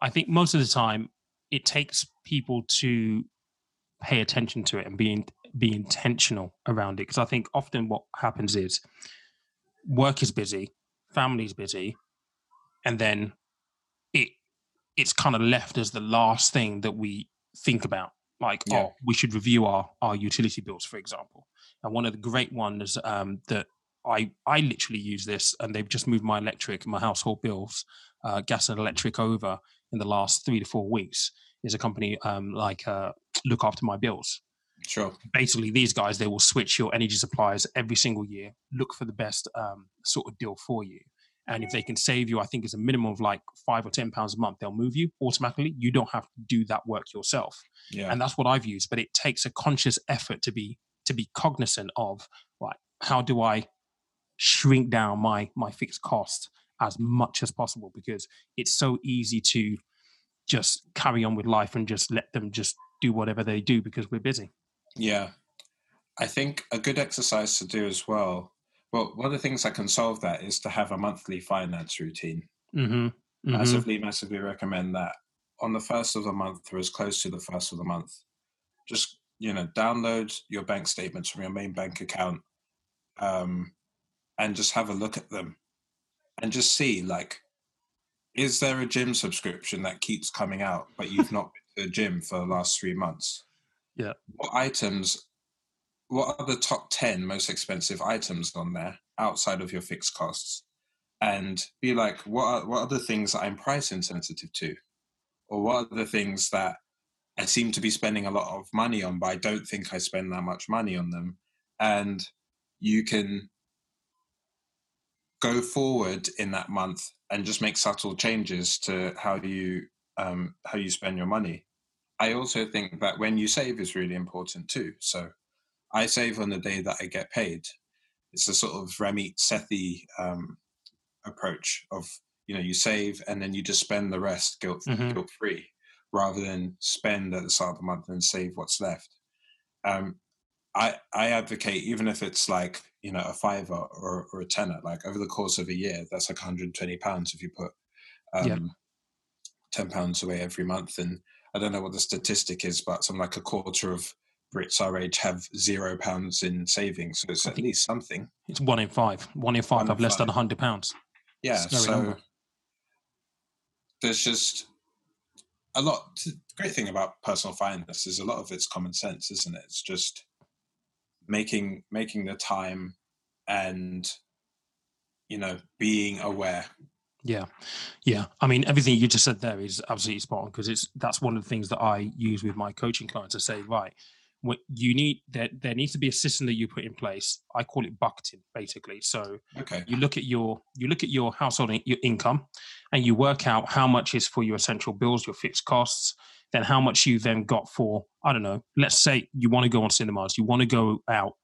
I think most of the time it takes people to pay attention to it and be, in, be intentional around it. Because I think often what happens is work is busy, family's busy, and then it it's kind of left as the last thing that we think about. Like, Yeah. oh, we should review our, our utility bills, for example. And one of the great ones um, that I I literally use this, and they've just moved my electric, my household bills, uh, gas and electric over in the last three to four weeks. Is a company um, like uh, Look After My Bills. Sure Basically, these guys they will switch your energy suppliers every single year, look for the best um, sort of deal for you, and if they can save you, I think it's a minimum of like five or ten pounds a month, they'll move you automatically. You don't have to do that work yourself yeah and that's what I've used. But it takes a conscious effort to be to be cognizant of like How do I shrink down my my fixed cost as much as possible? Because it's so easy to just carry on with life and just let them just do whatever they do because we're busy. Yeah. I think a good exercise to do as well. Well, one of the things that can solve that is to have a monthly finance routine. Mm-hmm. Massively, massively recommend that. On the first of the month or as close to the first of the month, just you know, download your bank statements from your main bank account, um, and just have a look at them, and just see like, is there a gym subscription that keeps coming out, but you've not been to the gym for the last three months? Yeah. What items? What are the top ten most expensive items on there outside of your fixed costs? and be like, what are, what are the things that I'm price insensitive to? Or what are the things that I seem to be spending a lot of money on, but I don't think I spend that much money on them? And you can go forward in that month and just make subtle changes to how you um, how you spend your money. I also think that when you save is really important too. So I save on the day that I get paid. It's a sort of Ramit Sethi um, approach of you know you save and then you just spend the rest guilt mm-hmm. guilt free rather than spend at the start of the month and save what's left. Um, I I advocate even if it's like you know a fiver or, or a tenner, like over the course of a year, that's like 120 pounds if you put um, yeah. 10 pounds away every month. And I don't know what the statistic is, but something like a quarter of Brits our age have zero pounds in savings. So it's at least something. It's one in five. One in five one have in less five. than 100 pounds. Yeah. So number. there's just a lot. The great thing about personal finance is a lot of it's common sense, isn't it? It's just making making the time and you know being aware yeah. Yeah. I mean everything you just said there is absolutely spot on because it's that's one of the things that i use with my coaching clients. To say right what you need there there needs to be a system that you put in place. I call it bucketing basically. So okay. you look at your you look at your household your income and you work out how much is for your essential bills your fixed costs then how much you then got for i don't know let's say you want to go on cinemas you want to go out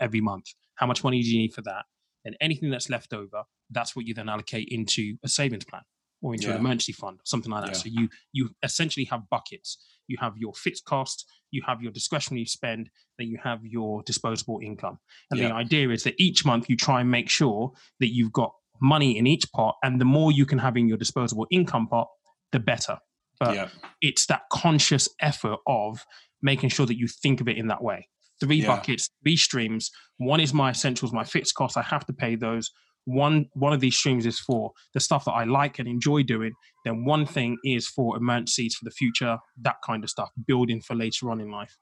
every month. How much money do you need for that? And anything that's left over that's what you then allocate into a savings plan or into yeah. an emergency fund something like that yeah. so you you essentially have buckets you have your fixed cost you have your discretionary spend then you have your disposable income and yeah. the idea is that each month you try and make sure that you've got money in each pot and the more you can have in your disposable income pot the better but it's that conscious effort of making sure that you think of it in that way. Three buckets, three streams. One is my essentials, my fixed costs. I have to pay those. One one of these streams is for the stuff that I like and enjoy doing. Then one thing is for emergencies for the future, that kind of stuff, building for later on in life.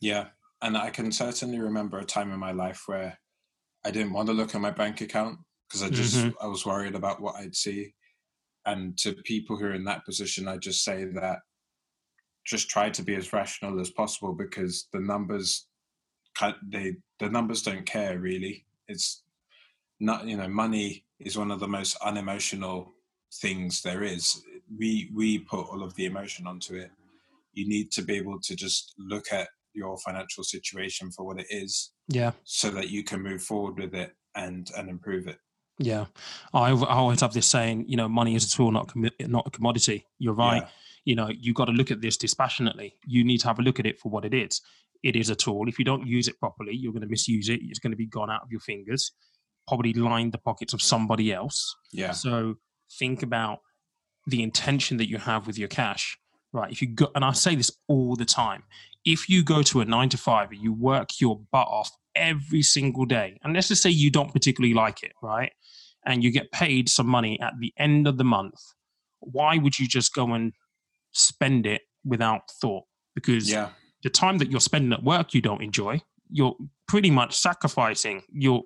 Yeah, and I can certainly remember a time in my life where I didn't want to look at my bank account because I just mm-hmm. I was worried about what I'd see and to people who are in that position, I just say that just try to be as rational as possible because the numbers, they the numbers don't care really. It's not you know money is one of the most unemotional things there is. We we put all of the emotion onto it. You need to be able to just look at your financial situation for what it is. Yeah. So that you can move forward with it and and improve it. Yeah, I, I always have this saying, you know, money is a tool, not not a commodity. You're right. Yeah. You know, you got to look at this dispassionately. You need to have a look at it for what it is. It is a tool. If you don't use it properly, you're going to misuse it. It's going to be gone out of your fingers, probably lined the pockets of somebody else. Yeah. So think about the intention that you have with your cash. Right. If you go, and I say this all the time, if you go to a nine to five and you work your butt off every single day, and let's just say you don't particularly like it, right? and you get paid some money at the end of the month, why would you just go and spend it without thought? Because yeah. the time that you're spending at work you don't enjoy, you're pretty much sacrificing your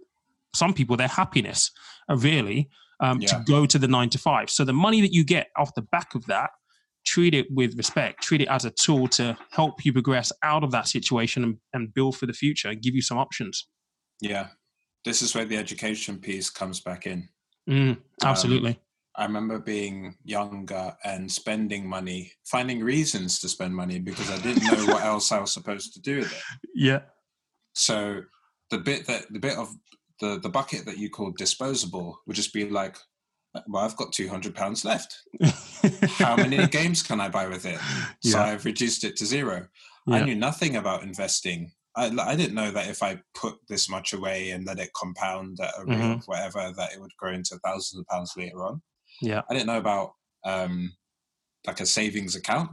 some people their happiness uh, really um, yeah. to go to the nine to five. So the money that you get off the back of that, treat it with respect, treat it as a tool to help you progress out of that situation and, and build for the future and give you some options. Yeah, this is where the education piece comes back in. Mm, absolutely. Um, I remember being younger and spending money, finding reasons to spend money because I didn't know what else I was supposed to do with it. Yeah. So the bit that the bit of the the bucket that you call disposable would just be like, well, I've got two hundred pounds left. How many games can I buy with it? So yeah. I've reduced it to zero. Yeah. I knew nothing about investing I, I didn't know that if I put this much away and let it compound at a rate mm-hmm. of whatever, that it would grow into thousands of pounds later on. Yeah, I didn't know about um, like a savings account,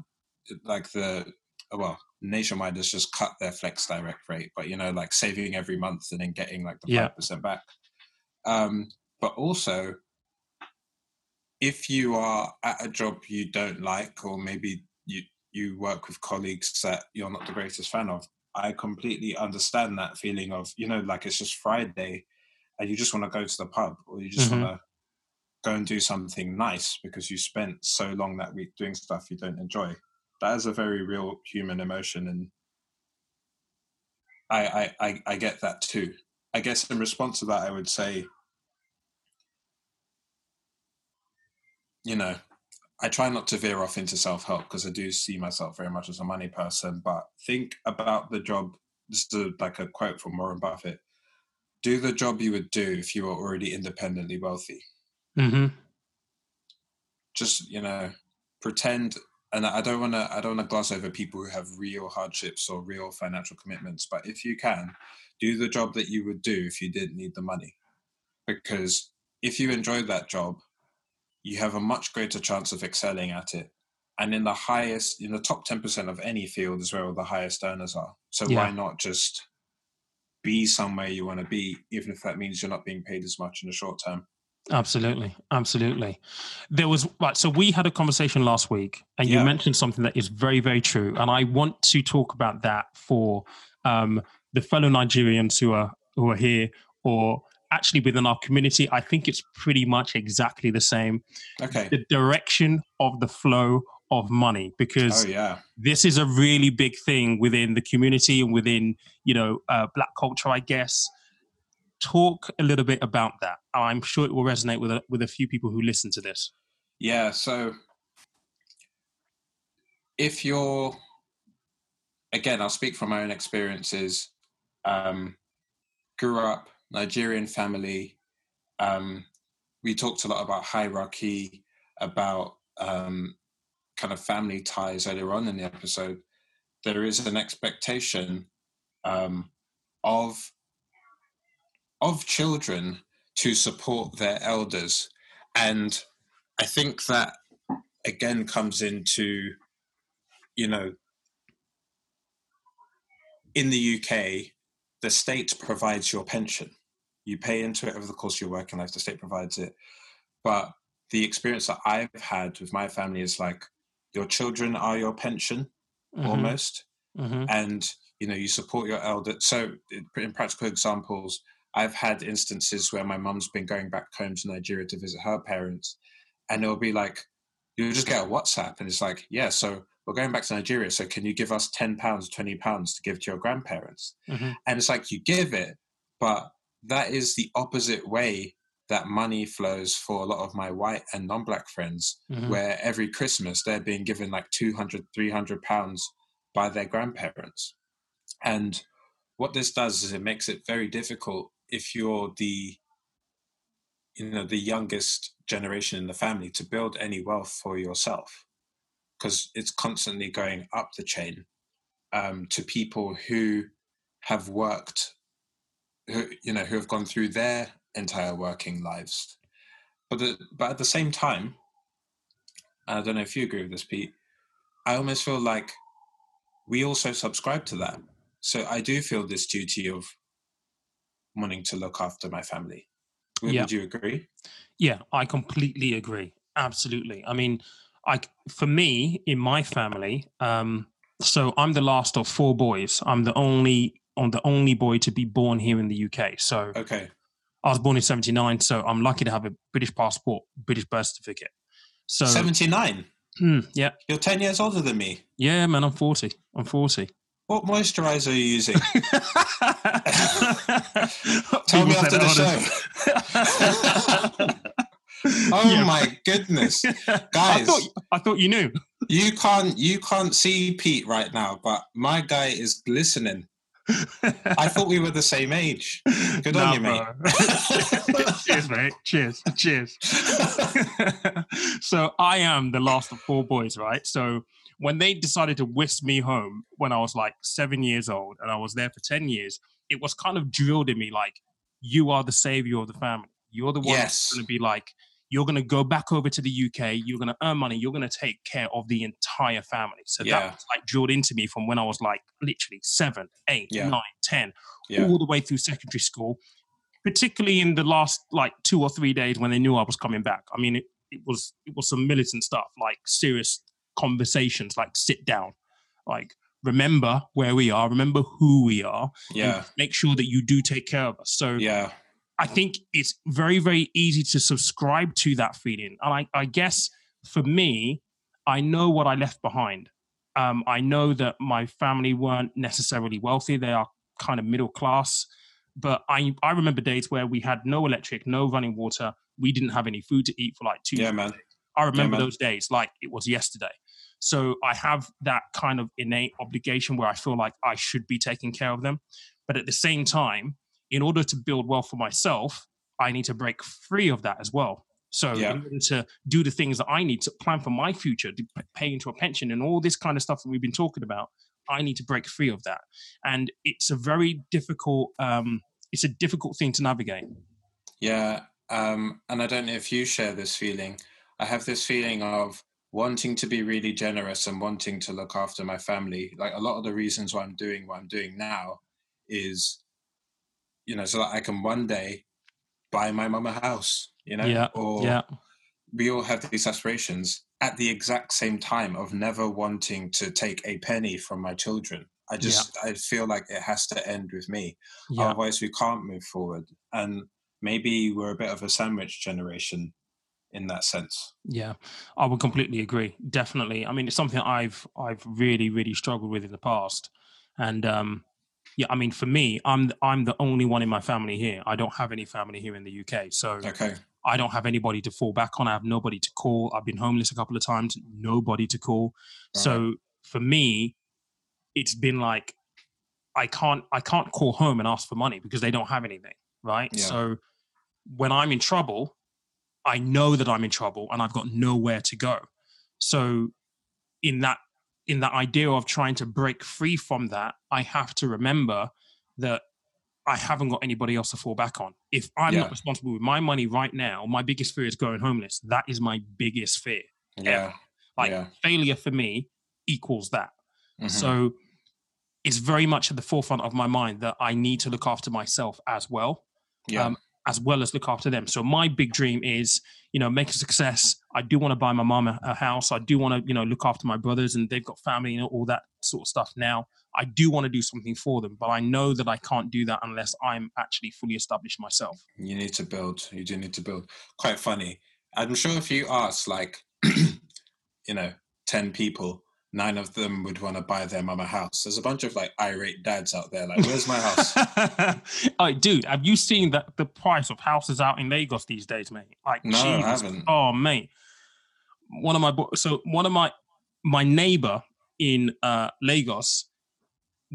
like the well, Nationwide has just cut their flex direct rate, but you know, like saving every month and then getting like the five yeah. percent back. Um, but also, if you are at a job you don't like, or maybe you you work with colleagues that you're not the greatest fan of, I completely understand that feeling of, you know, like it's just Friday and you just want to go to the pub or you just mm-hmm. want to go and do something nice because you spent so long that week doing stuff you don't enjoy. That is a very real human emotion, and I, I, I, I get that too. I guess in response to that, I would say, you know, I try not to veer off into self help because I do see myself very much as a money person. But think about the job. This is a, like a quote from Warren Buffett do the job you would do if you were already independently wealthy. Mm-hmm. Just you know, pretend. And I don't want to. I don't want to gloss over people who have real hardships or real financial commitments. But if you can, do the job that you would do if you didn't need the money, because if you enjoy that job, you have a much greater chance of excelling at it. And in the highest, in the top ten percent of any field is where the highest earners are. So yeah. why not just be somewhere you want to be, even if that means you're not being paid as much in the short term. Absolutely, absolutely. There was right. So we had a conversation last week, and yeah. you mentioned something that is very, very true, and I want to talk about that for um, the fellow Nigerians who are who are here, or actually within our community. I think it's pretty much exactly the same. Okay. The direction of the flow of money because oh, yeah. this is a really big thing within the community and within you know uh, black culture i guess talk a little bit about that. I'm sure it will resonate with a, with a few people who listen to this. Yeah so if you're again i'll speak from my own experiences. Um, grew up nigerian family. Um, we talked a lot about hierarchy about um, kind of family ties earlier on in the episode, there is an expectation um, of of children to support their elders, and I think that again comes into you know in the UK, the state provides your pension. You pay into it over the course of your working life. The state provides it, but the experience that I've had with my family is like your children are your pension mm-hmm. almost mm-hmm. and you know you support your elder so in practical examples i've had instances where my mum's been going back home to nigeria to visit her parents and it'll be like you'll just get a whatsapp and it's like yeah so we're going back to nigeria so can you give us 10 pounds 20 pounds to give to your grandparents mm-hmm. and it's like you give it but that is the opposite way that money flows for a lot of my white and non-black friends mm-hmm. where every christmas they're being given like 200 300 pounds by their grandparents and what this does is it makes it very difficult if you're the you know the youngest generation in the family to build any wealth for yourself because it's constantly going up the chain um, to people who have worked who you know who have gone through their entire working lives. But the, but at the same time, I don't know if you agree with this, Pete. I almost feel like we also subscribe to that. So I do feel this duty of wanting to look after my family. Would, yeah. would you agree? Yeah, I completely agree. Absolutely. I mean, I for me in my family, um, so I'm the last of four boys. I'm the only on the only boy to be born here in the UK. So okay, I was born in 79, so I'm lucky to have a British passport, British birth certificate. So 79? Mm, yeah. You're 10 years older than me. Yeah, man, I'm 40. I'm 40. What moisturizer are you using? Tell me after the show. oh yeah. my goodness, guys! I thought, I thought you knew. You can't you can't see Pete right now, but my guy is glistening. I thought we were the same age. Good on you, mate. Cheers, mate. Cheers. Cheers. so I am the last of four boys, right? So when they decided to whisk me home when I was like seven years old and I was there for 10 years, it was kind of drilled in me like, you are the savior of the family. You're the one yes. that's going to be like, you're going to go back over to the UK, you're going to earn money, you're going to take care of the entire family. So yeah. that was like drilled into me from when I was like literally seven, eight, yeah. nine, ten, yeah. all the way through secondary school, particularly in the last like two or three days when they knew I was coming back. I mean, it, it was it was some militant stuff, like serious conversations, like sit down, like remember where we are, remember who we are, yeah, make sure that you do take care of us. So yeah, I think it's very, very easy to subscribe to that feeling. And I, I guess for me, I know what I left behind. Um, I know that my family weren't necessarily wealthy. They are kind of middle class. But I, I remember days where we had no electric, no running water. We didn't have any food to eat for like two Yeah, man. I remember man. those days like it was yesterday. So I have that kind of innate obligation where I feel like I should be taking care of them. But at the same time, in order to build wealth for myself, I need to break free of that as well. So Yeah. in order to do the things that I need to plan for my future, to pay into a pension and all this kind of stuff that we've been talking about, I need to break free of that. And it's a very difficult, um, it's a difficult thing to navigate. Yeah, um, and I don't know if you share this feeling. I have this feeling of wanting to be really generous and wanting to look after my family. Like a lot of the reasons why I'm doing what I'm doing now is, you know, so that I can one day buy my mum a house. You know, yeah, or yeah, we all have these aspirations at the exact same time of never wanting to take a penny from my children. I just I feel like it has to end with me. yeah. Otherwise, we can't move forward. And maybe we're a bit of a sandwich generation in that sense. Yeah, I would completely agree. Definitely. I mean, it's something I've I've really really struggled with in the past, and um, yeah, I mean, for me, I'm I'm the only one in my family here. I don't have any family here in the UK, so Okay. I don't have anybody to fall back on. I have nobody to call. I've been homeless a couple of times. Nobody to call. So for me, it's been like I can't I can't call home and ask for money because they don't have anything, right? Yeah. So when I'm in trouble, I know that I'm in trouble and I've got nowhere to go. So in that in that idea of trying to break free from that, I have to remember that I haven't got anybody else to fall back on. If I'm Yeah. not responsible with my money right now, my biggest fear is going homeless. That is my biggest fear. Yeah. Like Yeah. failure for me equals that. Mhm. So it's very much at the forefront of my mind that I need to look after myself as well, yeah. um, as well as look after them. So my big dream is, you know, make a success. I do want to buy my mom a, a house. I do want to, you know, look after my brothers and they've got family and all that sort of stuff now. I do want to do something for them, but I know that I can't do that unless I'm actually fully established myself. you need to build. You do need to build. Quite funny. I'm sure if you ask like, you know, 10 people, nine of them would want to buy their mum a house. There's a bunch of like irate dads out there, like, where's my house? oh, dude, have you seen the, the price of houses out in Lagos these days, mate? Like, No, I haven't. Oh, mate. One of my bo- so one of my my neighbor in uh Lagos,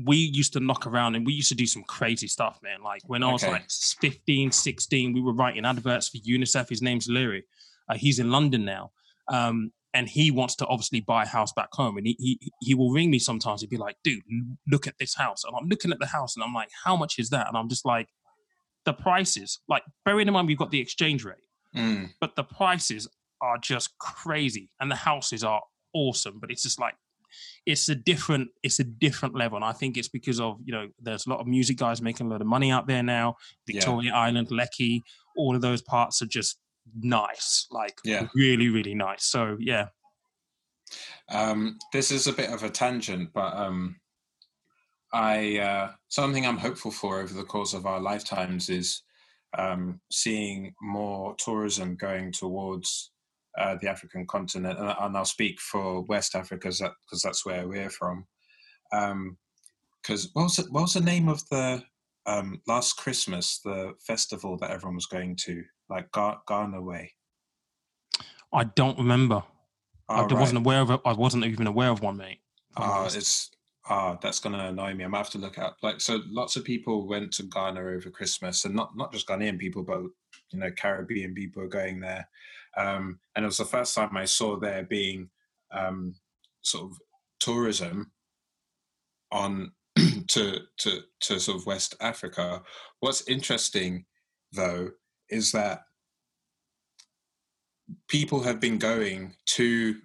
we used to knock around and we used to do some crazy stuff, man. Like when I was Okay. like 15, 16, we were writing adverts for UNICEF. His name's Leary. Uh, he's in London now. Um, and he wants to obviously buy a house back home. And he, he he will ring me sometimes. He'd be like, dude, look at this house. And I'm looking at the house and I'm like, how much is that? And I'm just like, the prices, like bearing in mind we've got the exchange rate, Mm, but the prices are just crazy. And the houses are awesome. But it's just like it's a different, it's a different level. And I think it's because of, you know, there's a lot of music guys making a lot of money out there now. Yeah. Victoria Island, Lekki, all of those parts are just nice. Like Yeah. really, really nice. So yeah. Um, this is a bit of a tangent, but um, I uh, something I'm hopeful for over the course of our lifetimes is um, seeing more tourism going towards uh, the African continent, and, and I'll speak for West Africa because that, that's where we're from. Because what was it, what was the name of the um, last Christmas the festival that everyone was going to, like Ga- Ghana Way? I don't remember. I Oh, d- right. wasn't aware of it. I wasn't even aware of one, mate. Ah, honest. it's ah, that's gonna annoy me. I'm gonna have to look out. Like, so lots of people went to Ghana over Christmas, and not not just Ghanaian people, but you know, Caribbean people are going there. Um, and it was the first time I saw there being um, sort of tourism on to to to sort of West Africa. What's interesting, though, is that people have been going to,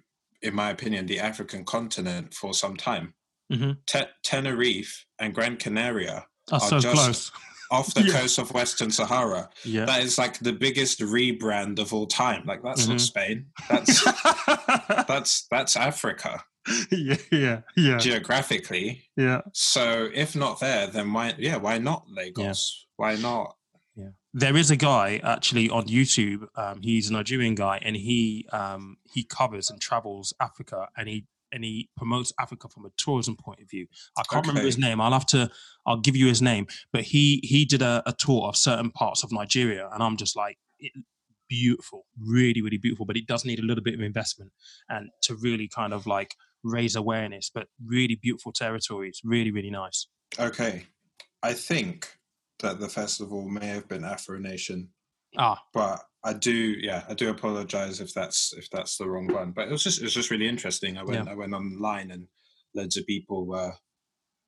in my opinion, the African continent for some time. Mhm. Te- Tenerife and Gran Canaria That's are so just- close. off the Yeah. coast of Western Sahara. Yeah. That is like the biggest rebrand of all time. Like that's Mhm. not Spain. That's that's that's Africa yeah, yeah, yeah, geographically. yeah. So if not there, then why? Yeah, why not Lagos? Why not? There is a guy actually on YouTube. Um, he's a Nigerian guy, and he um, he covers and travels Africa, and he and he promotes Africa from a tourism point of view. I can't okay. remember his name. I'll have to. I'll give you his name. But he he did a, a tour of certain parts of Nigeria, and I'm just like, it, beautiful, really really beautiful. But it does need a little bit of investment and to really kind of like raise awareness. But really beautiful territories, really really nice. Okay, I think that the festival may have been Afro Nation. Ah, but I do, yeah, I do apologize if that's if that's the wrong one. But it was just it was just really interesting. I went yeah. I went online and loads of people were,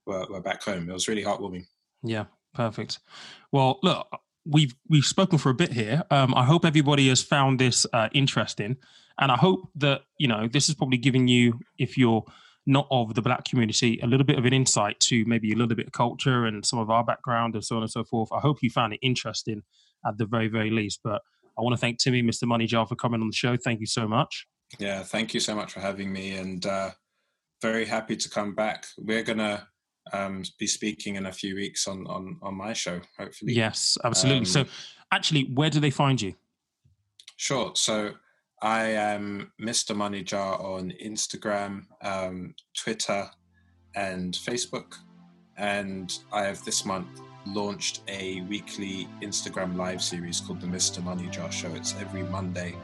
were were back home. It was really heartwarming. Yeah, perfect. Well, look, we've we've spoken for a bit here. Um, I hope everybody has found this uh, interesting, and I hope that you know this is probably giving you, if you're not of the black community, a little bit of an insight to maybe a little bit of culture and some of our background and so on and so forth. I hope you found it interesting at the very, very least. But I want to thank Timmy, Mr. Money Jar, for coming on the show. Thank you so much. Yeah, thank you so much for having me, and uh, very happy to come back. We're gonna um, be speaking in a few weeks on on on my show, hopefully. Yes, absolutely. Um, so, actually, where do they find you? Sure. So I am Mr. Money Jar on Instagram, um, Twitter, and Facebook. And I have this month launched a weekly Instagram live series called the Mr. Money Jar Show. It's every Monday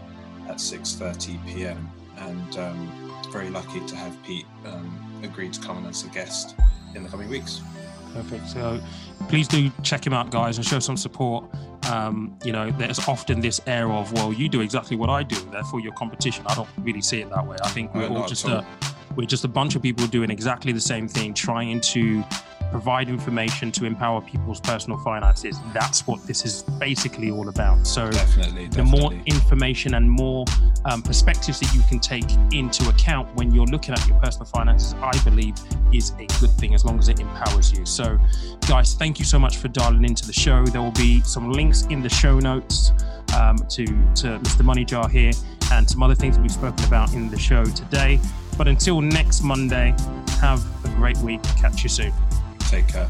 at 6:30 p.m. And um, very lucky to have Pete um, agree to come on as a guest in the coming weeks. Perfect. So please do check him out, guys, and show some support. Um, you know, there's often this air of, well, you do exactly what I do, therefore your competition. I don't really see it that way. I think we're all just a we're just a bunch of people doing exactly the same thing, trying to provide information to empower people's personal finances. That's what this is basically all about. So, definitely, the more information and more um, perspectives that you can take into account when you're looking at your personal finances, I believe, is a good thing as long as it empowers you. So, guys, thank you so much for dialing into the show. There will be some links in the show notes um, to, to Mr. Money Jar here and some other things that we've spoken about in the show today. But until next Monday, have a great week. Catch you soon take care